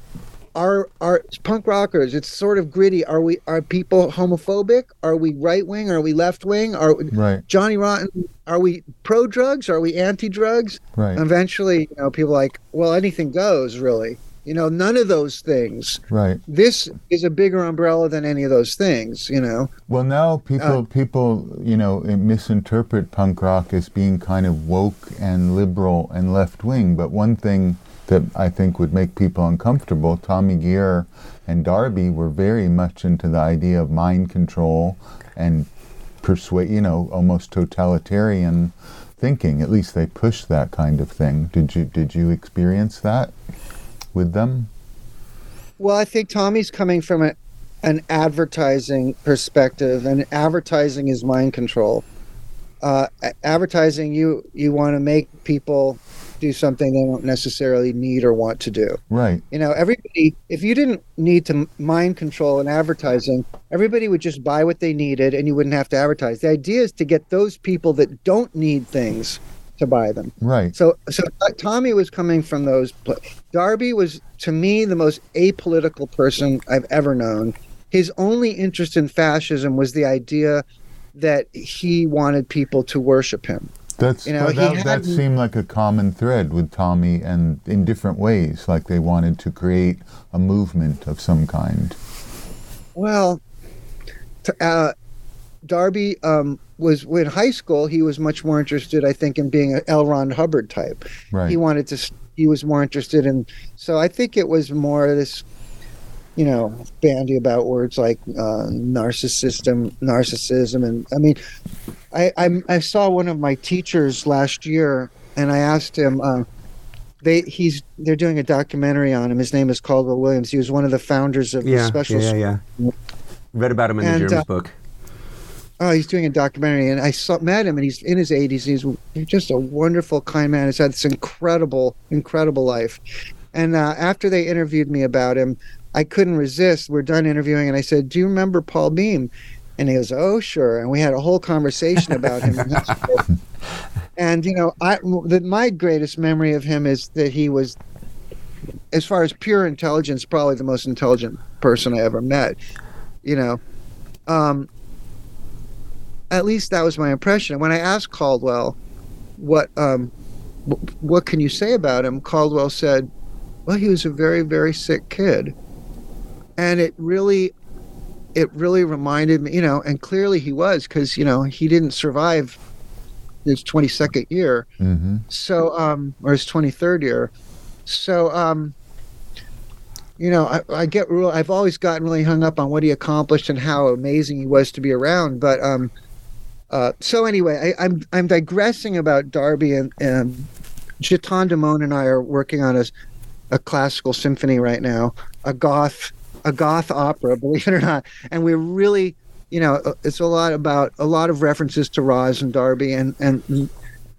our our punk rockers, it's sort of gritty. Are we are people homophobic? Are we right wing? Are we left wing? Are Right, Johnny Rotten? Are we pro drugs? Are we anti drugs? right, Eventually, you know, people are like, well, anything goes, really. You know, none of those things. right. This is a bigger umbrella than any of those things. You know, Well, now people Uh, people you know misinterpret punk rock as being kind of woke and liberal and left wing. But one thing that I think would make people uncomfortable, Tommy Gear and Darby were very much into the idea of mind control and persuade, you know, almost totalitarian thinking. At least they pushed that kind of thing. Did you did you experience that with them? Well, I think Tommy's coming from a, an advertising perspective, and advertising is mind control. Uh, advertising, you you want to make people do something they don't necessarily need or want to do. Right. You know, everybody, if you didn't need to mind control in advertising, everybody would just buy what they needed and you wouldn't have to advertise. The idea is to get those people that don't need things to buy them. Right. So, so Tommy was coming from those. Darby was, to me, the most apolitical person I've ever known. His only interest in fascism was the idea that he wanted people to worship him. That's You know, that, that seemed like a common thread with Tommy, and in different ways, like they wanted to create a movement of some kind. Well, uh, Darby um, was in high school. He was much more interested, I think, in being an L. Ron Hubbard type. Right. He wanted to. He was more interested in. So I think it was more this, you know, bandy about words like uh, narcissism, narcissism, and I mean, I, I I saw one of my teachers last year, and I asked him. Uh, they he's they're doing a documentary on him. His name is Caldwell Williams. He was one of the founders of the Yeah, special yeah, yeah, yeah. Read about him in And, the Germans uh, book. Oh, he's doing a documentary, and I saw met him, and he's in his 80s. He's he's just a wonderful, kind man. He's had this incredible, incredible life. And uh, after they interviewed me about him, I couldn't resist. We're done interviewing, and I said, "Do you remember Paul Beahm?" And he goes, "Oh, sure." And we had a whole conversation about him. [LAUGHS] and you know, I the, my greatest memory of him is that he was, as far as pure intelligence, probably the most intelligent person I ever met. You know. Um, at least that was my impression. And when I asked Caldwell, what um, wh- what can you say about him? Caldwell said, "Well, he was a very very sick kid," and it really, it really reminded me, you know, and clearly he was because you know he didn't survive his twenty second year, Mm-hmm. so um, or his twenty third year, so um. You know, I, I get real. I've always gotten really hung up on what he accomplished and how amazing he was to be around. But um, uh, so anyway, I, I'm I'm digressing about Darby and and Chiton Damone and I are working on a a classical symphony right now, a goth a goth opera, believe it or not, and we're really you know uh, it's a lot about a lot of references to Rozz and Darby and and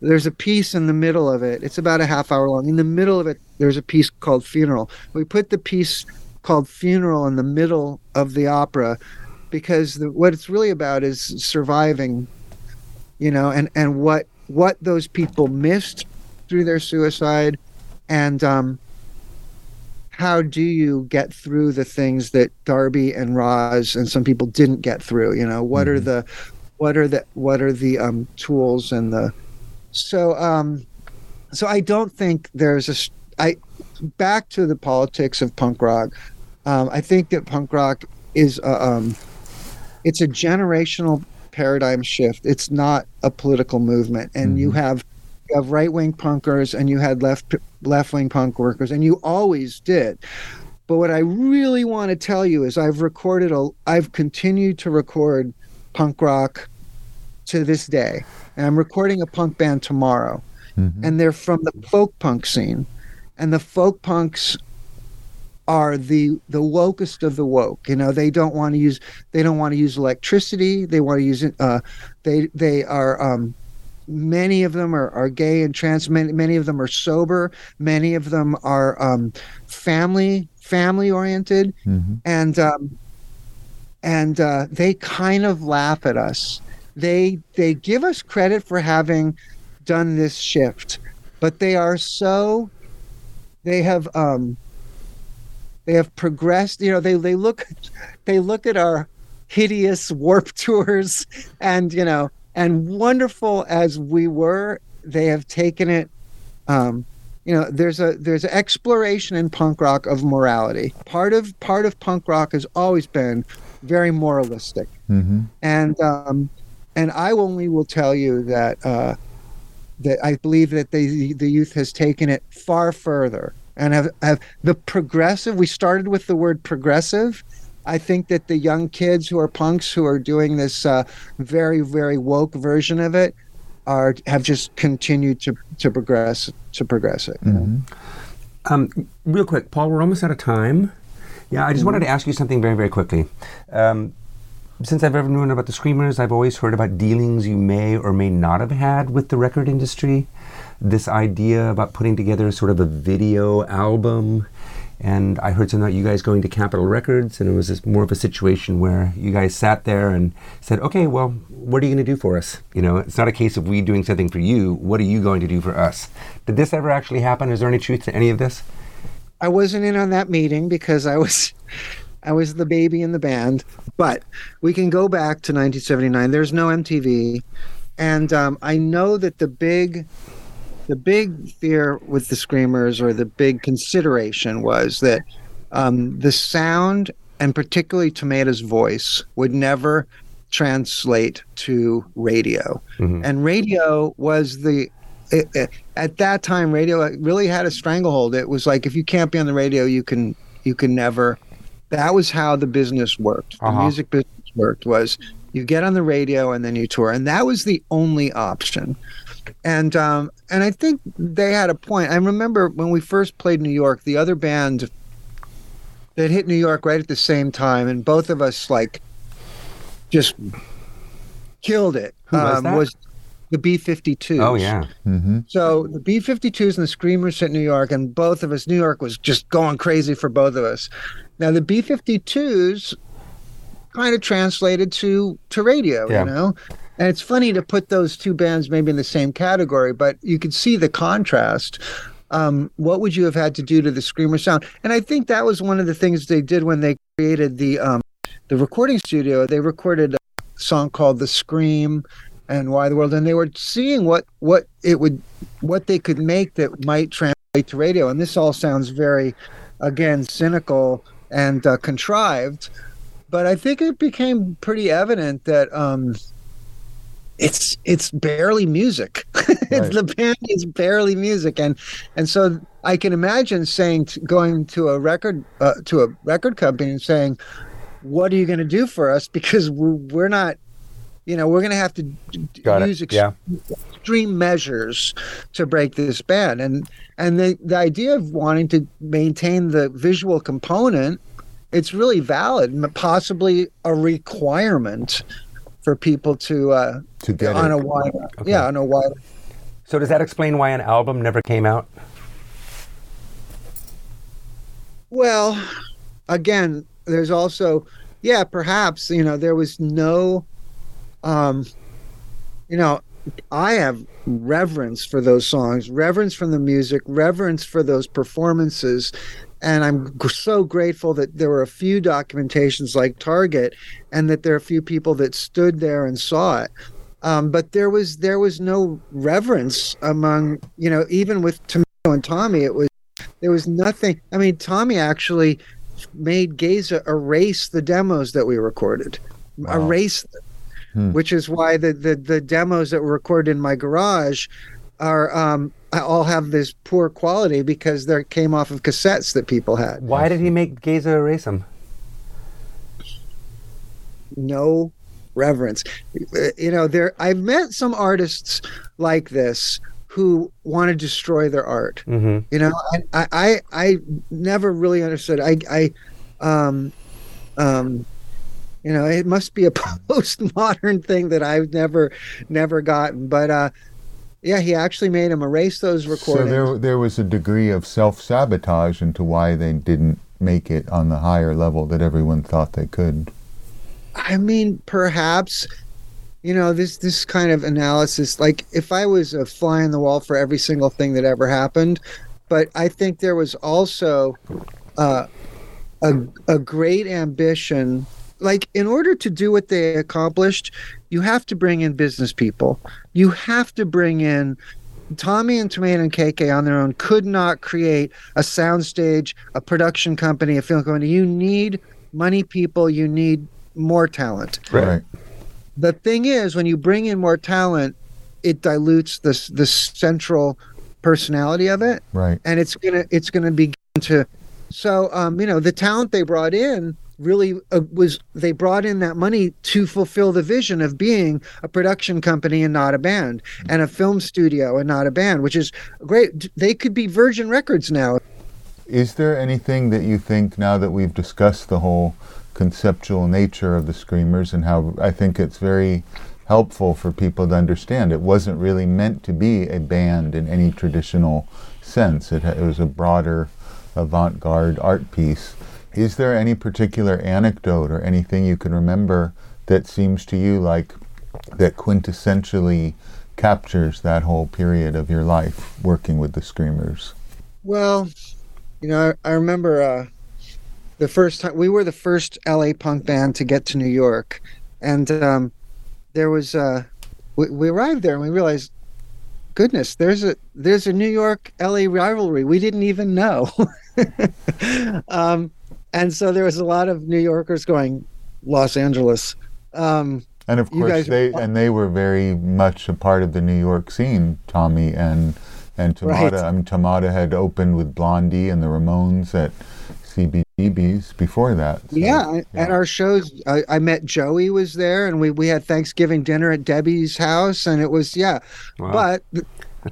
there's a piece in the middle of it. It's about a half hour long. In the middle of it, there's a piece called Funeral. We put the piece called Funeral in the middle of the opera because the, what it's really about is surviving you know and and what what those people missed through their suicide and um how do you get through the things that Darby and Rozz and some people didn't get through? You know what are the what are the what are the um tools and the so um so I don't think there's a I back to the politics of punk rock um I think that punk rock is uh, um it's a generational paradigm shift. It's not a political movement, and you have you have right wing punkers and you had left left wing punk workers, and you always did. But what I really want to tell you is I've recorded a I've continued to record punk rock to this day, and I'm recording a punk band tomorrow, and they're from the folk punk scene, and the folk punks are the the wokest of the woke. You know, they don't want to use they don't want to use electricity. They want to use it. Uh, they they are um, many of them are, are gay and trans. Many, many of them are sober. Many of them are um, family family oriented, and um, and uh, they kind of laugh at us. They they give us credit for having done this shift, but they are so they have um, they have progressed you know they they look they look at our hideous warp [LAUGHS] tours and you know and wonderful as we were they have taken it um you know there's a there's an exploration in punk rock of morality part of part of punk rock has always been very moralistic Mm-hmm. and um and i only will tell you that uh that i believe that the the youth has taken it far further and have, have the progressive we started with the word progressive i think that the young kids who are punks who are doing this uh, very very woke version of it are have just continued to to progress to progress it you know? Um, real quick, Paul, we're almost out of time. Yeah, I just wanted to ask you something very, very quickly. Um, since I've ever known about the Screamers, I've always heard about dealings you may or may not have had with the record industry. this idea about putting together sort of a video album. And I heard something about you guys going to Capitol Records, and it was more of a situation where you guys sat there and said, "Okay, well, what are you going to do for us? You know, it's not a case of we doing something for you. What are you going to do for us?" Did this ever actually happen? Is there any truth to any of this? I wasn't in on that meeting because I was I was the baby in the band. But we can go back to 1979. There's no MTV, and um, I know that the big the big fear with the screamers or the big consideration was that um, the sound and particularly Tomata's voice would never translate to radio. And radio was the it, it- at that time radio really had a stranglehold. It was like if you can't be on the radio you can you can never that was how the business worked. The Uh-huh. music business worked was you get on the radio and then you tour. And that was the only option and um and i think they had a point i remember when we first played new york the other band that hit new york right at the same time and both of us like just killed it um, Who was that? was the b-52s Oh yeah. hmm so the B 52s and the Screamers hit New York, and both of us, New York was just going crazy for both of us. Now, the B 52s kind of translated to, to radio, Yeah. you know? And it's funny to put those two bands maybe in the same category, but you could see the contrast. Um, what would you have had to do to the Screamer sound? And I think that was one of the things they did when they created the um, the recording studio. They recorded a song called "The Scream" and "Why the World," and they were seeing what what it would what they could make that might translate to radio. And this all sounds very, again, cynical and uh, contrived, but I think it became pretty evident that um, it's it's barely music. [LAUGHS] Right. the band is barely music, and and so I can imagine saying going to a record uh, to a record company and saying, "What are you going to do for us?" [LAUGHS] Because we're, we're not. You know, we're going to have to d- d- Got use ex- Yeah. extreme measures to break this band and and the the idea of wanting to maintain the visual component it's really valid possibly a requirement for people to uh To get on it. a wide yeah on a wide So does that explain why an album never came out? Well, again, there's also, yeah, perhaps you know there was no, um, you know, I have reverence for those songs, reverence for the music, reverence for those performances, and I'm so grateful that there were a few documentations like Target, and that there are a few people that stood there and saw it. Um, but there was there was no reverence among you know even with Tomata and Tommy, it was there was nothing. I mean, Tommy actually made Geza erase the demos that we recorded, erase them, Hmm. which is why the, the the demos that were recorded in my garage are um all have this poor quality because they came off of cassettes that people had. Why did he make Geza erase them? no reverence. Uh, You know, there I've met some artists like this who want to destroy their art. Mm-hmm. You know, I I, I never really understood. I I um um you know, it must be a [LAUGHS] postmodern thing that I've never never gotten. But uh yeah, he actually made him erase those recordings. So there, there was a degree of self sabotage into why they didn't make it on the higher level that everyone thought they could. I mean, perhaps, you know, this this kind of analysis, like if I was a fly on the wall for every single thing that ever happened, but I think there was also uh, a a great ambition. Like in order to do what they accomplished, you have to bring in business people. You have to bring in Tommy and Tomata and KK on their own could not create a soundstage, a production company, a film company. You need money people. You need more talent. Right. The thing is, when you bring in more talent, it dilutes the the central personality of it, Right. and it's gonna it's gonna begin to. So, um, you know, the talent they brought in really uh, was they brought in that money to fulfill the vision of being a production company and not a band, and a film studio and not a band, which is great. They could be Virgin Records now. Is there anything that you think now that we've discussed the whole conceptual nature of the screamers and how I think it's very helpful for people to understand. It wasn't really meant to be a band in any traditional sense. It, it was a broader avant-garde art piece. Is there any particular anecdote or anything you can remember that seems to you like that quintessentially captures that whole period of your life working with the Screamers? Well, you know, I, I remember uh, the first time we were the first LA punk band to get to New York, and um, there was uh, we, we arrived there and we realized, goodness, there's a there's a New York LA rivalry we didn't even know, [LAUGHS] um, and so there was a lot of New Yorkers going Los Angeles. Um, And of course, guys- they and they were very much a part of the New York scene. Tommy and and Tomata. Right. I mean, Tomata had opened with Blondie and the Ramones at CBGB's before that. so, Yeah, I- at our shows, I, I met Joey was there, and we, we had Thanksgiving dinner at Debbie's house, and it was yeah, Wow. but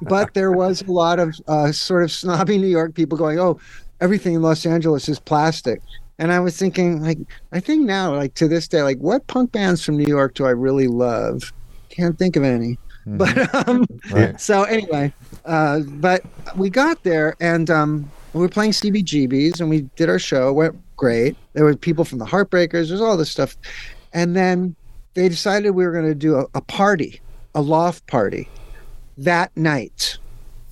but there was a lot of uh, sort of snobby New York people going, oh, everything in Los Angeles is plastic, and I was thinking like I think now like to this day like what punk bands from New York do I really love? Can't think of any, Mhm. but um, Right. so anyway, uh, but we got there and um, we were playing CBGBs and we did our show. It went great. There were people from the Heartbreakers. There's all this stuff, and then they decided we were going to do a, a party, a loft party, that night.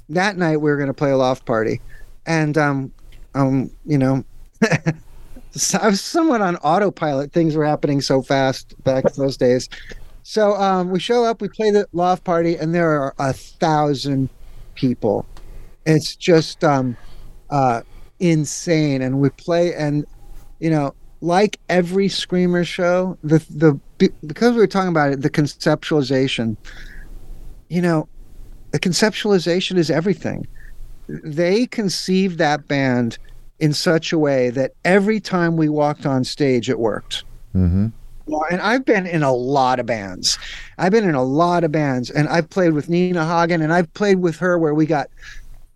That night we were going to play a loft party, and um, um, you know. [LAUGHS] I was somewhat on autopilot. Things were happening so fast back in those days. So um, we show up, we play the loft party, and there are a thousand people. It's just um, uh, insane, and we play, and you know, like every screamer show, the the because we were talking about it, the conceptualization. You know, the conceptualization is everything. They conceived that band in such a way that every time we walked on stage, it worked. Mm-hmm. Well, and I've been in a lot of bands. I've been in a lot of bands, and I've played with Nina Hagen, and I've played with her where we got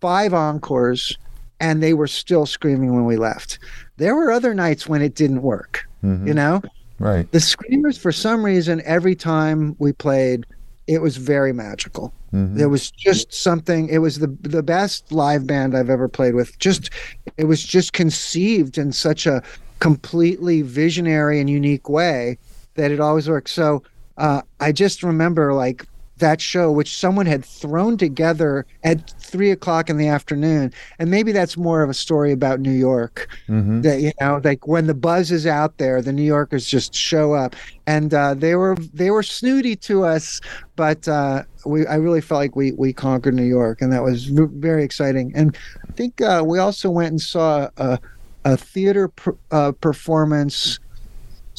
five encores, and they were still screaming when we left. There were other nights when it didn't work. Mhm. You know, Right. the screamers for some reason every time we played, it was very magical. Mhm. There was just something. It was the the best live band I've ever played with. Just it was just conceived in such a completely visionary and unique way that it always works. So uh, I just remember like that show, which someone had thrown together at three o'clock in the afternoon, and maybe that's more of a story about New York. Mhm. that you know like when the buzz is out there the new yorkers just show up. And uh, they were they were snooty to us but uh, we i really felt like we we conquered new york and that was very exciting. And i think uh, we also went and saw a, a theater uh, performance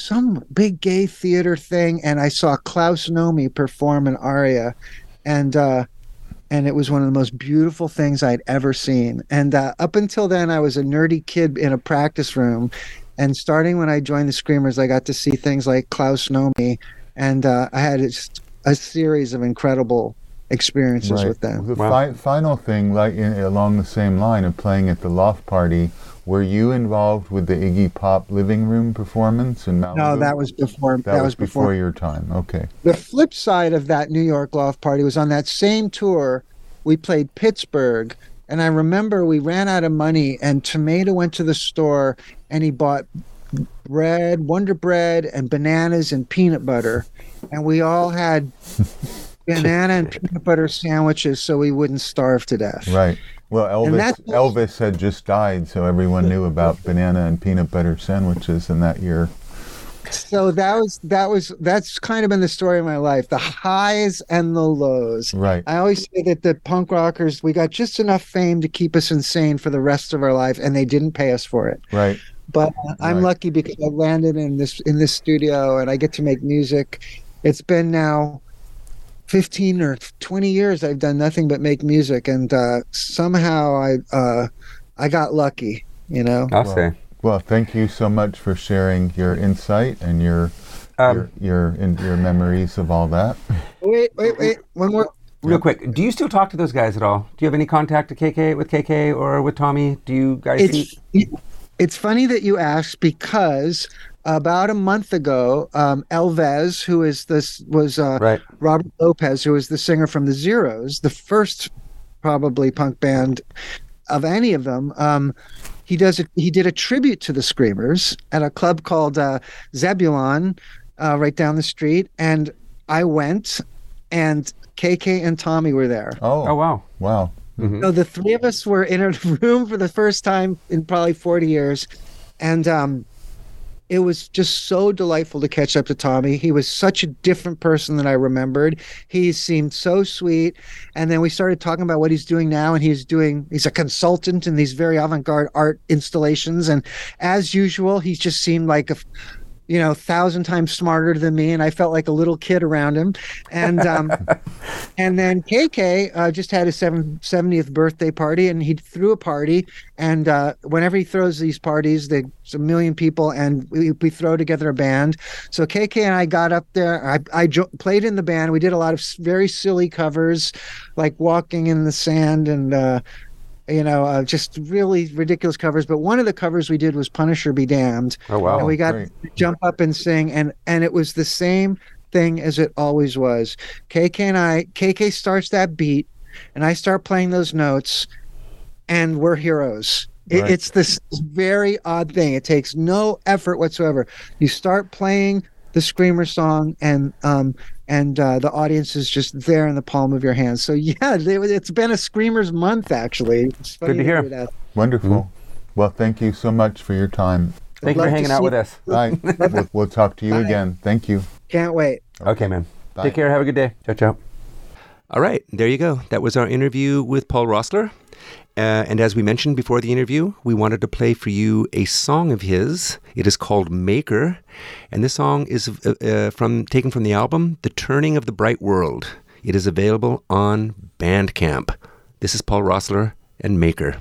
some big gay theater thing and i saw klaus nomi perform an aria and uh and it was one of the most beautiful things I'd ever seen. And uh, up until then, I was a nerdy kid in a practice room. And starting when I joined the Screamers, I got to see things like Klaus Nomi, and uh, I had just a series of incredible experiences Right. with them. The Wow. fi- final thing, like in, along the same line of playing at the loft party, were you involved with the Iggy Pop living room performance in Malibu? No, that was before. that, was before, your time. Okay. the flip side of that New York loft party was on that same tour. We played Pittsburgh, and I remember we ran out of money, and Tomata went to the store and he bought bread, Wonder Bread, and bananas and peanut butter, and we all had banana and peanut butter sandwiches so we wouldn't starve to death. Right. Well, Elvis Elvis had just died, so everyone knew about [LAUGHS] banana and peanut butter sandwiches in that year. So that was that was that's kind of been the story of my life, the highs and the lows. Right. I always say that the punk rockers, we got just enough fame to keep us insane for the rest of our life, and they didn't pay us for it. Right. But I'm Right. lucky because I landed in this in this studio and I get to make music. It's been now 15 or 20 years I've done nothing but make music, and uh, somehow I uh, I got lucky. You know. I'll Well, say. Well, thank you so much for sharing your insight and your Um, your your, your memories of all that. [LAUGHS] Wait, wait, wait. One more. Real quick, do you still talk to those guys at all? Do you have any contact to KK with KK or with Tommy? Do you guys see? It's it's funny that you asked because about a month ago, um, El Vez, who is this was uh, Right. Robert Lopez, who was the singer from the Zeros, the first probably punk band of any of them. Um, he does a, he did a tribute to the Screamers at a club called uh, Zebulon, uh, right down the street, and I went, and KK and Tommy were there. Oh, Oh wow. wow. So the three of us were in a [LAUGHS] room for the first time in probably 40 years. And um, it was just so delightful to catch up to Tommy. He was such a different person than I remembered. He seemed so sweet. And then we started talking about what he's doing now. And he's doing, he's a consultant in these very avant garde art installations. And as usual, he just seemed like a, you know, thousand times smarter than me, and I felt like a little kid around him. And um, [LAUGHS] and then KK uh, just had his seven, 70th birthday party, and he threw a party. And uh, whenever he throws these parties, there's a million people, and we, we throw together a band. So KK and I got up there. I, I jo- played in the band. We did a lot of very silly covers, like "Walking in the Sand" and. Uh, you know, uh, just really ridiculous covers. But one of the covers we did was "Punish or Be Damned," Oh wow. and we got to jump up and sing and and it was the same thing as it always was kk and i kk starts that beat and i start playing those notes and we're heroes it, Right. it's this very odd thing it takes no effort whatsoever you start playing the screamer song and um and uh, the audience is just there in the palm of your hand so yeah they, it's been a screamers month actually it's Good to hear. do that. Wonderful. Well, thank you so much for your time. Thank you for hanging out with us. Bye. [LAUGHS] we'll, we'll talk to you Bye. again. Thank you. can't wait Okay, man. Bye. Take care. Have a good day. Ciao, ciao. All right, there you go. That was our interview with Paul Roessler. Uh, and as we mentioned before the interview, we wanted to play for you a song of his. It is called Maker, and this song is uh, uh, from taken from the album The Turning of the Bright World. It is available on Bandcamp. This is Paul Roessler and Maker.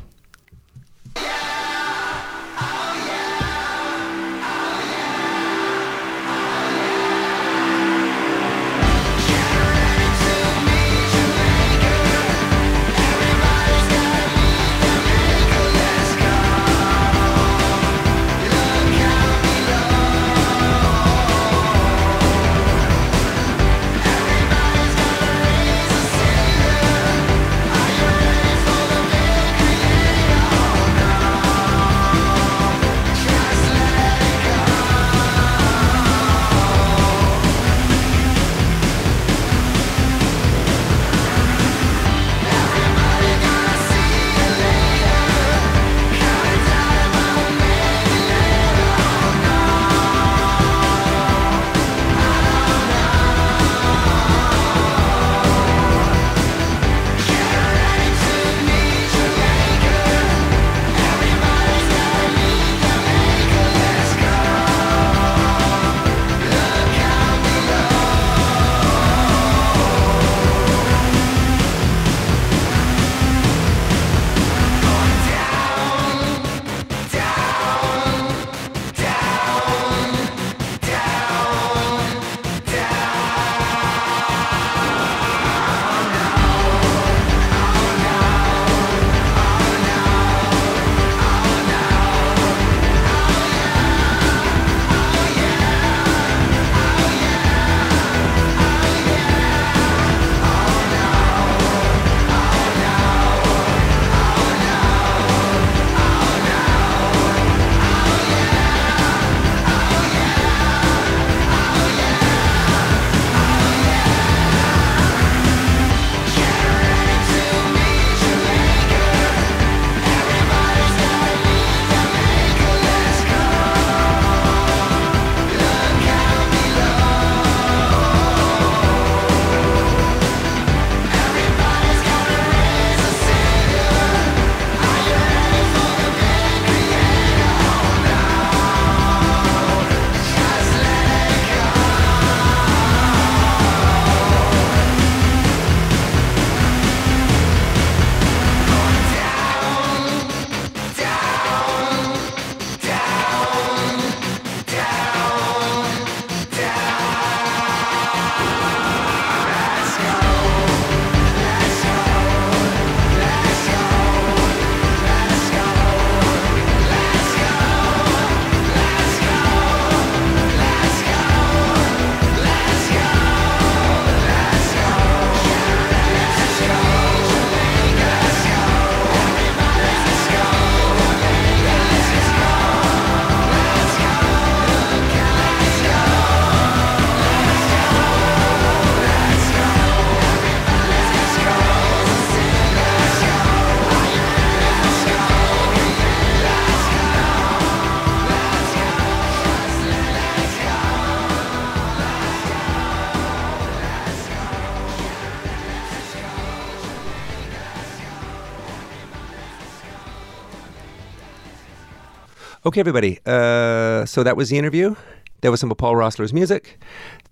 Okay, everybody. Uh, so that was the interview. That was some of Paul Roessler's music.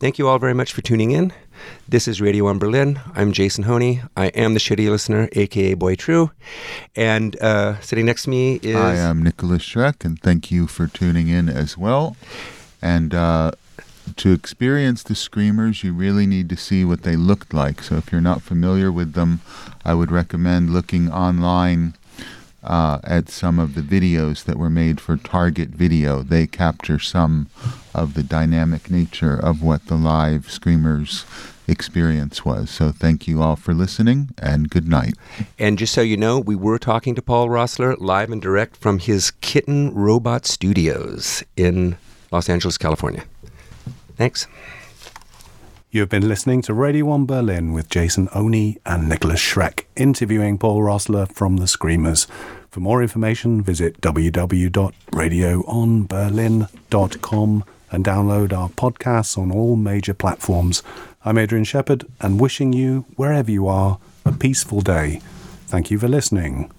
Thank you all very much for tuning in. This is Radio-On-Berlin. I'm Jason Honea. I am the shitty listener, aka Boy True. And uh, sitting next to me is. I am Nikolas Schreck, and thank you for tuning in as well. And uh, to experience the Screamers, you really need to see what they looked like. So if you're not familiar with them, I would recommend looking online uh, at some of the videos that were made for Target Video. They capture some of the dynamic nature of what the live Screamers experience was. So thank you all for listening, and good night. And just so you know, we were talking to Paul Roessler live and direct from his Kitten Robot Studios in Los Angeles, California. Thanks. You have been listening to Radio-On-Berlin with Jason Honea and Nikolas Schreck interviewing Paul Roessler from The Screamers. For more information, visit www.radioonberlin.com and download our podcasts on all major platforms. I'm Adrian Shephard and wishing you, wherever you are, a peaceful day. Thank you for listening.